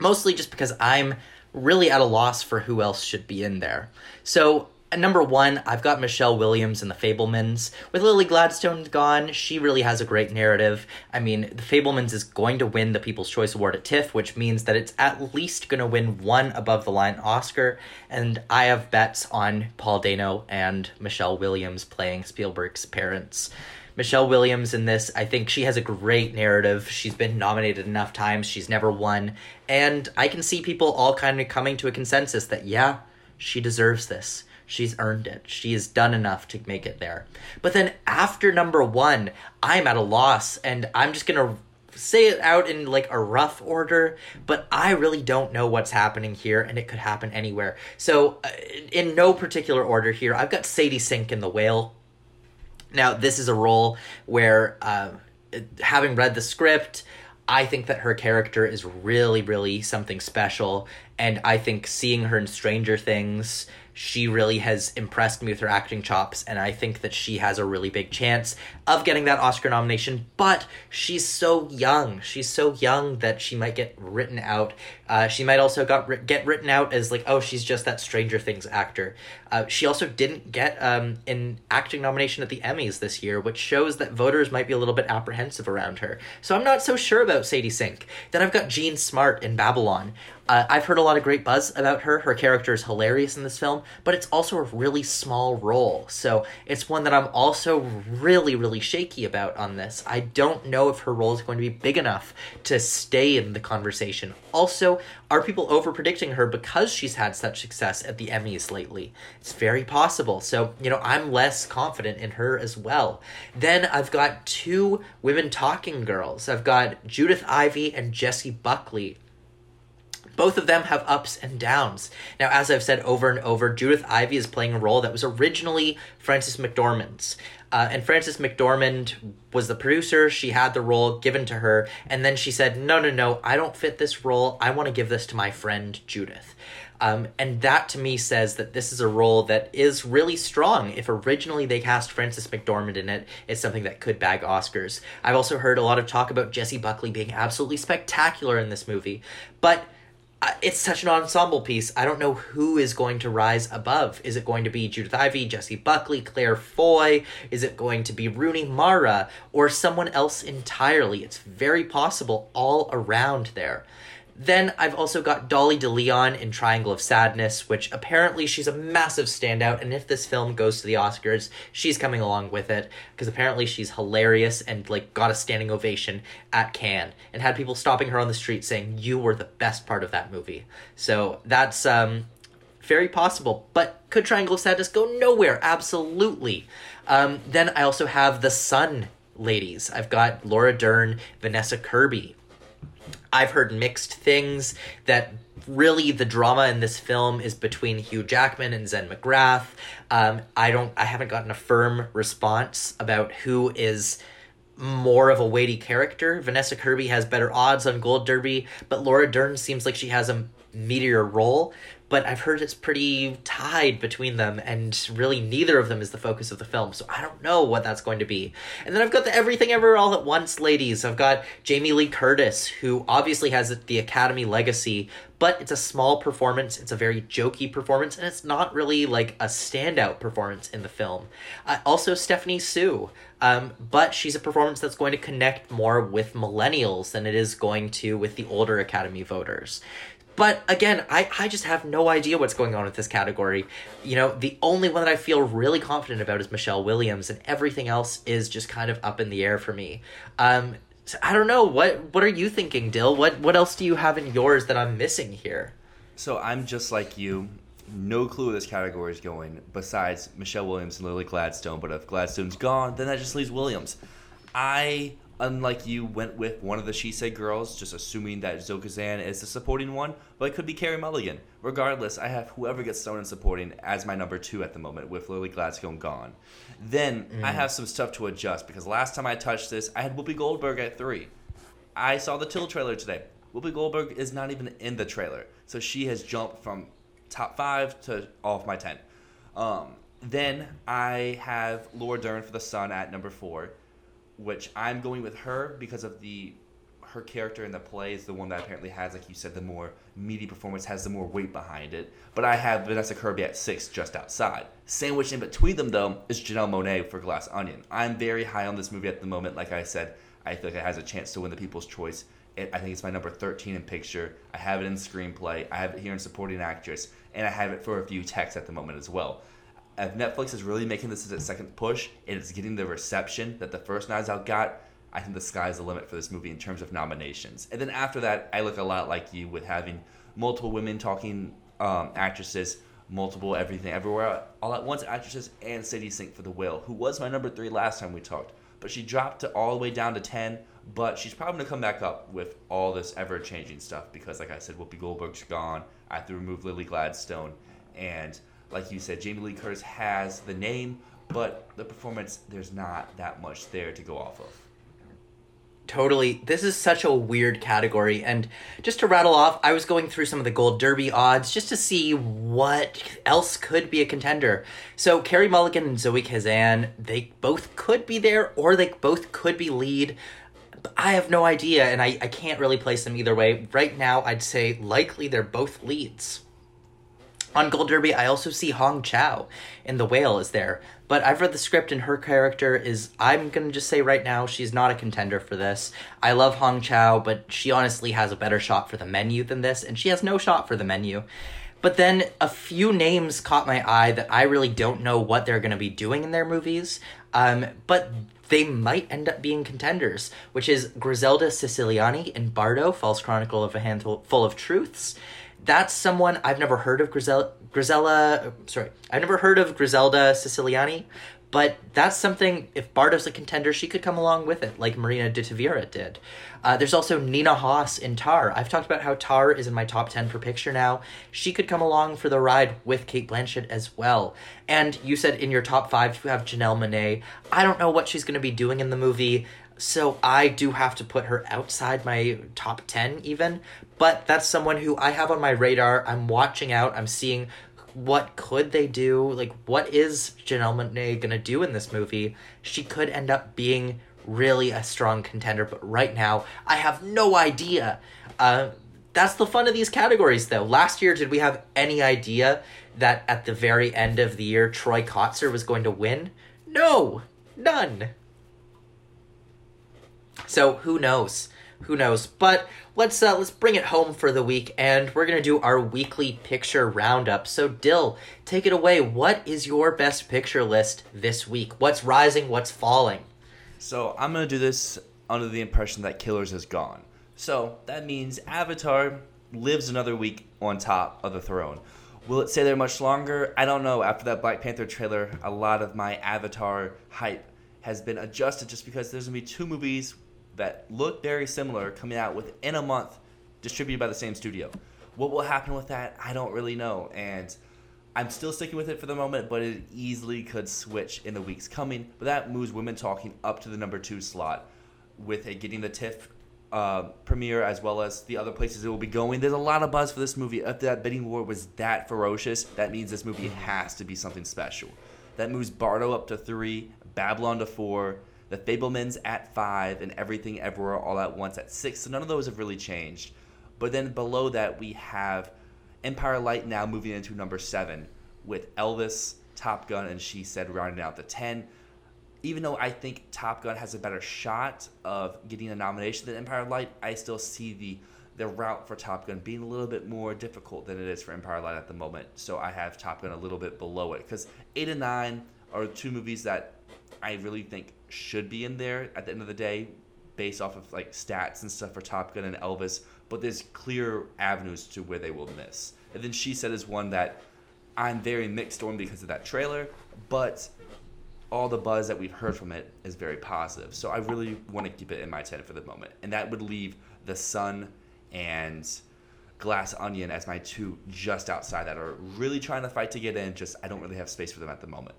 Mostly just because I'm really at a loss for who else should be in there. So, at number one, I've got Michelle Williams in The Fabelmans. With Lily Gladstone gone, she really has a great narrative. I mean, The Fabelmans is going to win the People's Choice Award at TIFF, which means that it's at least going to win one above the line Oscar. And I have bets on Paul Dano and Michelle Williams playing Spielberg's parents. Michelle Williams in this, I think she has a great narrative. She's been nominated enough times, she's never won. And I can see people all kind of coming to a consensus that, yeah, she deserves this. She's earned it. She has done enough to make it there. But then after number one, I'm at a loss, and I'm just gonna say it out in like a rough order, but I really don't know what's happening here, and it could happen anywhere. So, uh, in no particular order here, I've got Sadie Sink in The Whale. Now, this is a role where, uh, having read the script, I think that her character is really, really something special. And I think seeing her in Stranger Things, she really has impressed me with her acting chops. And I think that she has a really big chance of getting that Oscar nomination. But she's so young. She's so young that she might get written out. Uh, she might also got get written out as like, oh, she's just that Stranger Things actor. Uh, she also didn't get um, an acting nomination at the Emmys this year, which shows that voters might be a little bit apprehensive around her. So I'm not so sure about Sadie Sink. Then I've got Jean Smart in Babylon. Uh, I've heard a lot of great buzz about her. Her character is hilarious in this film, but it's also a really small role. So it's one that I'm also really, really shaky about on this. I don't know if her role is going to be big enough to stay in the conversation. Also, are people over predicting her because she's had such success at the Emmys lately? It's very possible. So, you know, I'm less confident in her as well. Then I've got two women talking girls. I've got Judith Ivey and Jessie Buckley both of them have ups and downs. Now, as I've said over and over, Judith Ivey is playing a role that was originally Frances McDormand's. Uh, and Frances McDormand was the producer. She had the role given to her. And then she said, No, no, no, I don't fit this role. I want to give this to my friend Judith. Um, and that to me says that this is a role that is really strong. If originally they cast Frances McDormand in it, it's something that could bag Oscars. I've also heard a lot of talk about Jessie Buckley being absolutely spectacular in this movie. But it's such an ensemble piece. I don't know who is going to rise above. Is it going to be Judith Ivey, Jessie Buckley, Claire Foy? Is it going to be Rooney Mara or someone else entirely? It's very possible all around there. Then I've also got Dolly de Leon in Triangle of Sadness, which apparently she's a massive standout, and if this film goes to the Oscars, she's coming along with it because apparently she's hilarious and like got a standing ovation at Cannes and had people stopping her on the street saying you were the best part of that movie. So that's um very possible, but could Triangle of Sadness go nowhere? Absolutely. Um, then I also have the Son ladies. I've got Laura Dern, Vanessa Kirby, I've heard mixed things that really the drama in this film is between Hugh Jackman and Zen McGrath. Um, I don't, I haven't gotten a firm response about who is more of a weighty character. Vanessa Kirby has better odds on Gold Derby, but Laura Dern seems like she has a meteor role but I've heard it's pretty tied between them, and really neither of them is the focus of the film, so I don't know what that's going to be. And then I've got the Everything Ever All at Once ladies. I've got Jamie Lee Curtis, who obviously has the Academy legacy, but it's a small performance, it's a very jokey performance, and it's not really like a standout performance in the film. Uh, also, Stephanie Hsu, Um, but she's a performance that's going to connect more with millennials than it is going to with the older Academy voters. But again, I, I just have no idea what's going on with this category. You know, the only one that I feel really confident about is Michelle Williams, and everything else is just kind of up in the air for me. Um, so I don't know what what are you thinking, Dyl? What what else do you have in yours that I'm missing here? So I'm just like you, no clue where this category is going. Besides Michelle Williams and Lily Gladstone, but if Gladstone's gone, then that just leaves Williams. I unlike you, went with one of the She Said girls, just assuming that Zoe Kazan is the supporting one, but it could be Carey Mulligan. Regardless, I have whoever gets thrown in supporting as my number two at the moment, with Lily Gladstone gone. Then mm. I have some stuff to adjust because last time I touched this, I had Whoopi Goldberg at three. I saw the Till trailer today. Whoopi Goldberg is not even in the trailer, so she has jumped from top five to off my ten. Um, then I have Laura Dern for The Son at number four which I'm going with her because of the her character in the play is the one that apparently has, like you said, the more meaty performance, has the more weight behind it. But I have Vanessa Kirby at six, just outside. Sandwiched in between them, though, is Janelle Monáe for Glass Onion. I'm very high on this movie at the moment. Like I said, I feel like it has a chance to win the People's Choice. It, I think it's my number 13 in picture. I have it in screenplay. I have it here in supporting actress, and I have it for a few texts at the moment as well if Netflix is really making this as its second push and it's getting the reception that the first Knives Out got, I think the sky's the limit for this movie in terms of nominations. And then after that, I look a lot like you with having multiple women talking um, actresses, multiple everything everywhere all at once actresses, and Sadie Sink for The Whale, who was my number three last time we talked. But she dropped to all the way down to 10, but she's probably going to come back up with all this ever changing stuff because, like I said, Whoopi Goldberg's gone. I have to remove Lily Gladstone. And like you said, Jamie Lee Curtis has the name, but the performance, there's not that much there to go off of. Totally. This is such a weird category. And just to rattle off, I was going through some of the Gold Derby odds just to see what else could be a contender. So, Carey Mulligan and Zoe Kazan, they both could be there or they both could be lead. I have no idea, and I, I can't really place them either way. Right now, I'd say likely they're both leads. On Gold Derby, I also see Hong Chau in The Whale is there. But I've read the script, and her character is. I'm gonna just say right now, she's not a contender for this. I love Hong Chau, but she honestly has a better shot for the menu than this, and she has no shot for the menu. But then a few names caught my eye that I really don't know what they're going to be doing in their movies. Um, but they might end up being contenders, which is Griselda Siciliani in Bardo, False Chronicle of a Handful Full of Truths. That's someone I've never heard of Grisel- Grisella. Sorry, I've never heard of Griselda Siciliani, but that's something. If Bardo's a contender, she could come along with it, like Marina de Tavira did. Uh, there's also Nina Hoss in Tar. I've talked about how Tar is in my top 10 for picture now. She could come along for the ride with Cate Blanchett as well. And you said in your top five you have Janelle Monáe. I don't know what she's going to be doing in the movie, so I do have to put her outside my top 10 even. But that's someone who I have on my radar. I'm watching out. I'm seeing what could they do? Like, what is Janelle Monáe gonna do in this movie? She could end up being really a strong contender, but right now, I have no idea. Uh, that's the fun of these categories, though. Last year, did we have any idea that at the very end of the year, Troy Kotsur was going to win? No, none. So who knows? Who knows? But let's uh, let's bring it home for the week, and we're gonna do our weekly picture roundup. So Dyl, take it away. What is your best picture list this week? What's rising? What's falling? So I'm gonna do this under the impression that Killers is gone. So that means Avatar lives another week on top of the throne. Will it stay there much longer? I don't know. After that Black Panther trailer, a lot of my Avatar hype has been adjusted just because there's gonna be two movies that look very similar coming out within a month, distributed by the same studio. What will happen with that? I don't really know. And I'm still sticking with it for the moment, but it easily could switch in the weeks coming. But that moves Women Talking up to the number two slot with it getting the TIFF uh, premiere as well as the other places it will be going. There's a lot of buzz for this movie. If that bidding war was that ferocious, that means this movie has to be something special. That moves Bardo up to three, Babylon to four, The Fabelmans at five, and Everything Everywhere All at Once at six. So none of those have really changed. But then below that, we have Empire Light now moving into number seven with Elvis, Top Gun, and She Said rounding out the 10. Even though I think Top Gun has a better shot of getting a nomination than Empire Light, I still see the the route for Top Gun being a little bit more difficult than it is for Empire Light at the moment. So I have Top Gun a little bit below it because eight and nine are two movies that I really think should be in there at the end of the day, based off of like stats and stuff for Top Gun and Elvis. But there's clear avenues to where they will miss. And then She Said is one that I'm very mixed on because of that trailer, but all the buzz that we've heard from it is very positive. So I really want to keep it in my 10 for the moment. And that would leave The Son and Glass Onion as my two just outside that are really trying to fight to get in. Just I don't really have space for them at the moment.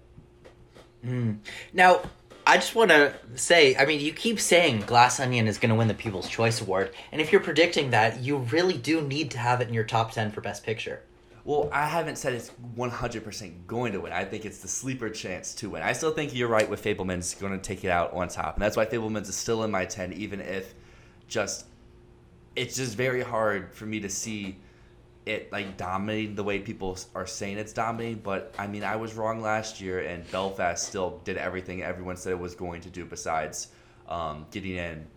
Hmm. Now, I just want to say, I mean, you keep saying Glass Onion is going to win the People's Choice Award, and if you're predicting that, you really do need to have it in your top 10 for Best Picture. Well, I haven't said it's 100% going to win. I think it's the sleeper chance to win. I still think you're right with Fabelman's going to take it out on top. And that's why Fabelman's is still in my 10, even if just, it's just very hard for me to see it like dominating the way people are saying it's dominating. But I mean, I was wrong last year, and Belfast still did everything everyone said it was going to do besides um, getting in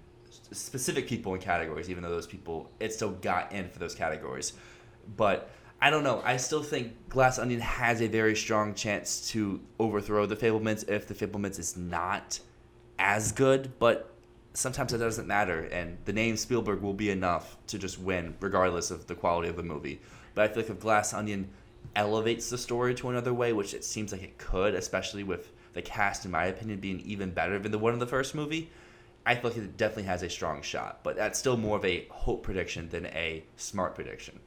specific people in categories, even though those people, it still got in for those categories. But I don't know. I still think Glass Onion has a very strong chance to overthrow the Fabelmans if the Fabelmans is not as good, but sometimes it doesn't matter, and the name Spielberg will be enough to just win, regardless of the quality of the movie. But I feel like if Glass Onion elevates the story to another way, which it seems like it could, especially with the cast, in my opinion, being even better than the one in the first movie, I feel like it definitely has a strong shot. But that's still more of a hope prediction than a smart prediction.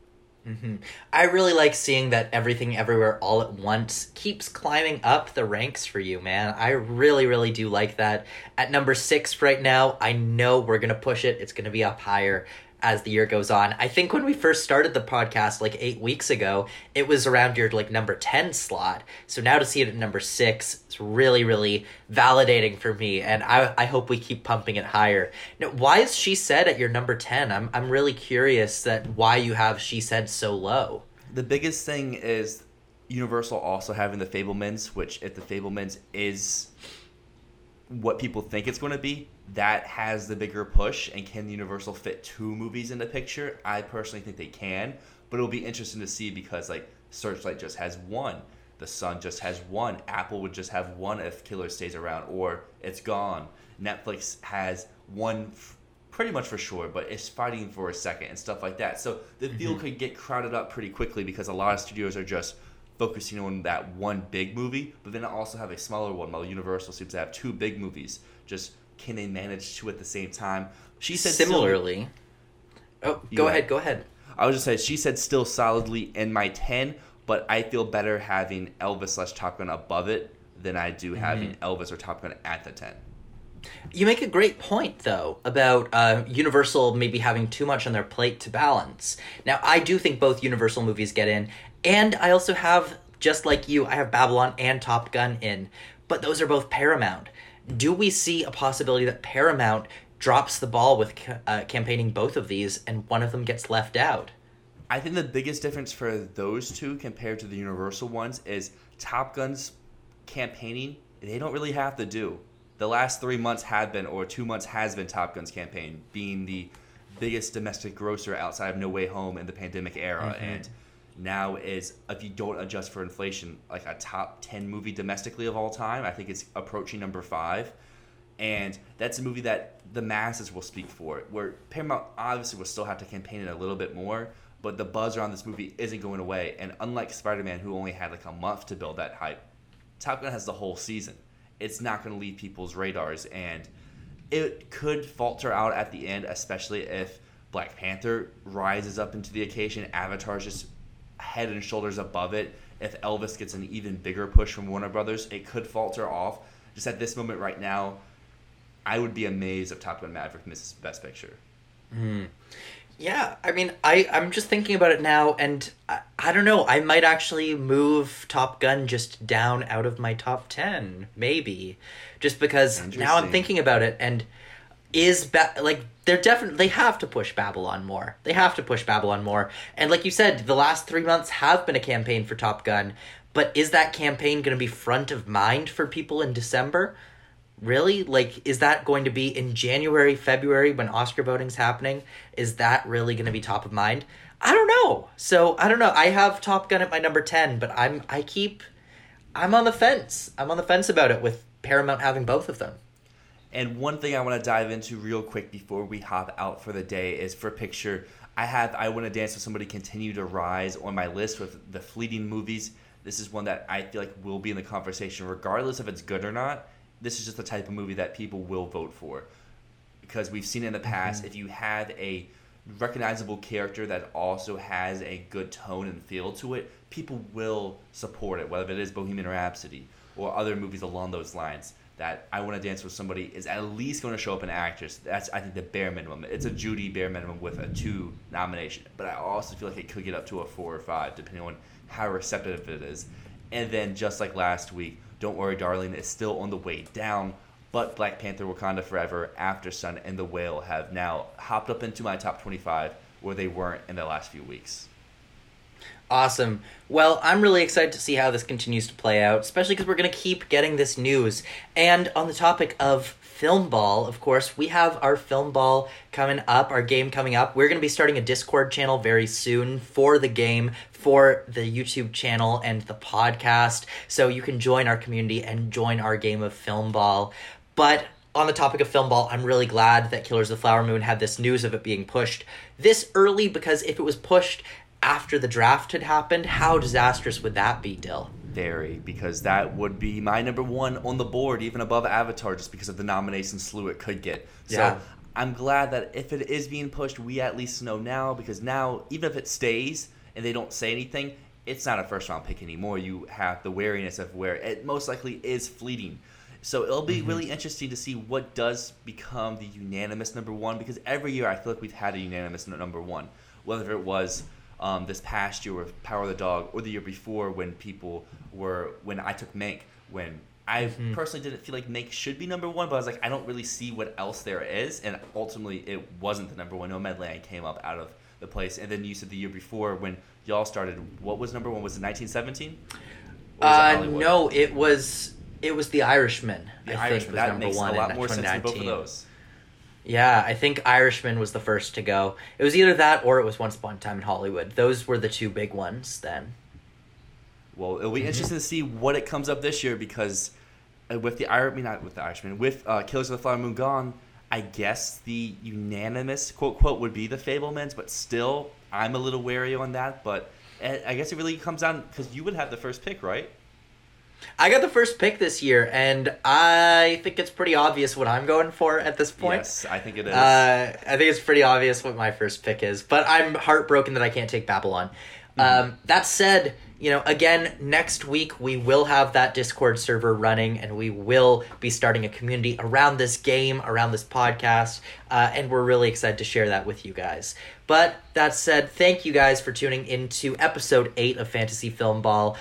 Mm-hmm. I really like seeing that everything everywhere all at once keeps climbing up the ranks for you, man. I really, really do like that. At number six right now, I know we're gonna push it. It's gonna be up higher as the year goes on. I think when we first started the podcast like eight weeks ago, it was around your like number 10 slot. So now to see it at number six, it's really, really validating for me. And I, I hope we keep pumping it higher. Now, why is She Said at your number 10? I'm, I'm really curious that why you have She Said so low. The biggest thing is Universal also having the Fabelmans, which if the Fabelmans is what people think it's going to be, that has the bigger push. And can Universal fit two movies in the picture? I personally think they can, but it'll be interesting to see because like Searchlight just has one. The Sun just has one. Apple would just have one if Killer stays around, or it's gone. Netflix has one f- pretty much for sure, but it's fighting for a second and stuff like that. So the mm-hmm. field could get crowded up pretty quickly because a lot of studios are just focusing on that one big movie, but then also have a smaller one. While Universal seems to have two big movies, just can they manage two at the same time? She said still- Similarly, oh, go go ahead. Go ahead. I was just saying she said still solidly in my ten, but I feel better having Elvis slash Top Gun above it than I do having Elvis or Top Gun at the ten. You make a great point, though, about uh, Universal maybe having too much on their plate to balance. Now, I do think both Universal movies get in, and I also have, just like you, I have Babylon and Top Gun in, but those are both Paramount. Do we see a possibility that Paramount drops the ball with uh, campaigning both of these and one of them gets left out? I think the biggest difference for those two compared to the Universal ones is Top Gun's campaigning, they don't really have to do. The last three months have been, or two months has been Top Gun's campaign, being the biggest domestic grosser outside of No Way Home in the pandemic era. And now is, if you don't adjust for inflation, like a top 10 movie domestically of all time. I think it's approaching number five. And that's a movie that the masses will speak for. Where Paramount obviously will still have to campaign it a little bit more, but the buzz around this movie isn't going away. And unlike Spider Man, who only had like a month to build that hype, Top Gun has the whole season. It's not going to leave people's radars, and it could falter out at the end, especially if Black Panther rises up into the occasion. Avatar's just head and shoulders above it. If Elvis gets an even bigger push from Warner Brothers, it could falter off. Just at this moment right now, I would be amazed if Top Gun Maverick misses Best Picture. Hmm. Yeah, I mean, I I'm just thinking about it now, and I, I don't know. I might actually move Top Gun just down out of my top ten, maybe, just because now I'm thinking about it, and is ba- like they're definitely they have to push Babylon more. They have to push Babylon more, and like you said, the last three months have been a campaign for Top Gun, but is that campaign going to be front of mind for people in December? really? Like is that going to be in january february when oscar voting's happening? Is that really going to be top of mind? I don't know. So i don't know. I have top gun at my number 10 but i'm i keep i'm on the fence. I'm on the fence about it with paramount having both of them And one thing I want to dive into real quick before we hop out for the day is for picture. I have I Want to Dance with Somebody continue to rise on my list with the fleeting movies. This is one that I feel like will be in the conversation regardless if it's good or not. This is just the type of movie that people will vote for. Because we've seen in the past, mm-hmm. if you have a recognizable character that also has a good tone and feel to it, people will support it, whether it is Bohemian Rhapsody or other movies along those lines. That I Want to Dance with Somebody is at least going to show up an actress. That's, I think, the bare minimum. It's a mm-hmm. Judy bare minimum with a two nomination. But I also feel like it could get up to a four or five, depending on how receptive it is. And then, just like last week, Don't Worry, Darling is still on the way down. But Black Panther, Wakanda Forever, Aftersun, and The Whale have now hopped up into my top 25 where they weren't in the last few weeks. Awesome. Well, I'm really excited to see how this continues to play out, especially because we're going to keep getting this news. And on the topic of Filmball, of course, we have our Filmball coming up, our game coming up. We're going to be starting a Discord channel very soon for the game, for the YouTube channel and the podcast. So you can join our community and join our game of Filmball. But on the topic of Filmball, I'm really glad that Killers of the Flower Moon had this news of it being pushed this early because if it was pushed after the draft had happened, how disastrous would that be, Dyl? Very, because that would be my number one on the board, even above Avatar, just because of the nomination slew it could get. So Yeah. I'm glad that if it is being pushed, we at least know now, because now, even if it stays and they don't say anything, it's not a first round pick anymore. You have the wariness of where it most likely is fleeting. So it'll be mm-hmm. really interesting to see what does become the unanimous number one, because every year I feel like we've had a unanimous number one, whether it was um, this past year with Power of the Dog, or the year before when people were when I took Mank. When I personally didn't feel like Mank should be number one, but I was like, I don't really see what else there is, and ultimately it wasn't the number one. Nomadland came up out of the place. And then you said the year before when y'all started, what was number one? Was it 1917? Uh, no, it was it was The Irishman. The I Irishman. think was That number makes one a lot in more sense than both of those. Yeah, I think Irishman was the first to go. It was either that or it was Once Upon a Time in Hollywood. Those were the two big ones then. Well, it'll be interesting to see what it comes up this year because uh, with the Ir- I mean not with the Irishman, with uh, Killers of the Flower Moon gone, I guess the unanimous quote quote would be the Fabelmans, but still I'm a little wary on that. But uh, I guess it really comes down because you would have the first pick, right? I got the first pick this year, and I think it's pretty obvious what I'm going for at this point. Yes, I think it is. Uh, I think it's pretty obvious what my first pick is, but I'm heartbroken that I can't take Babylon. Um, that said, you know, again, next week we will have that Discord server running, and we will be starting a community around this game, around this podcast, uh, and we're really excited to share that with you guys. But that said, thank you guys for tuning into episode eight of Fantasy Filmball.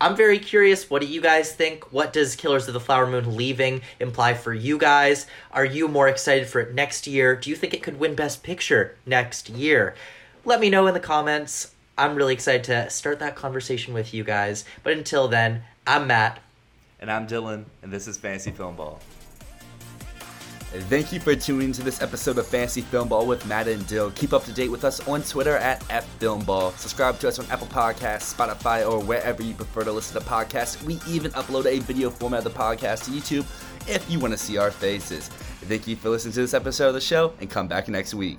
I'm very curious. What do you guys think? What does Killers of the Flower Moon leaving imply for you guys? Are you more excited for it next year? Do you think it could win Best Picture next year? Let me know in the comments. I'm really excited to start that conversation with you guys. But until then, I'm Matt. and I'm Dylan, and this is Fantasy Filmball. Thank you for tuning to this episode of Fantasy Filmball with Matt and Dyl. Keep up to date with us on Twitter at FFilmball. Subscribe to us on Apple Podcasts, Spotify, or wherever you prefer to listen to podcasts. We even upload a video format of the podcast to YouTube if you want to see our faces. Thank you for listening to this episode of the show, and come back next week.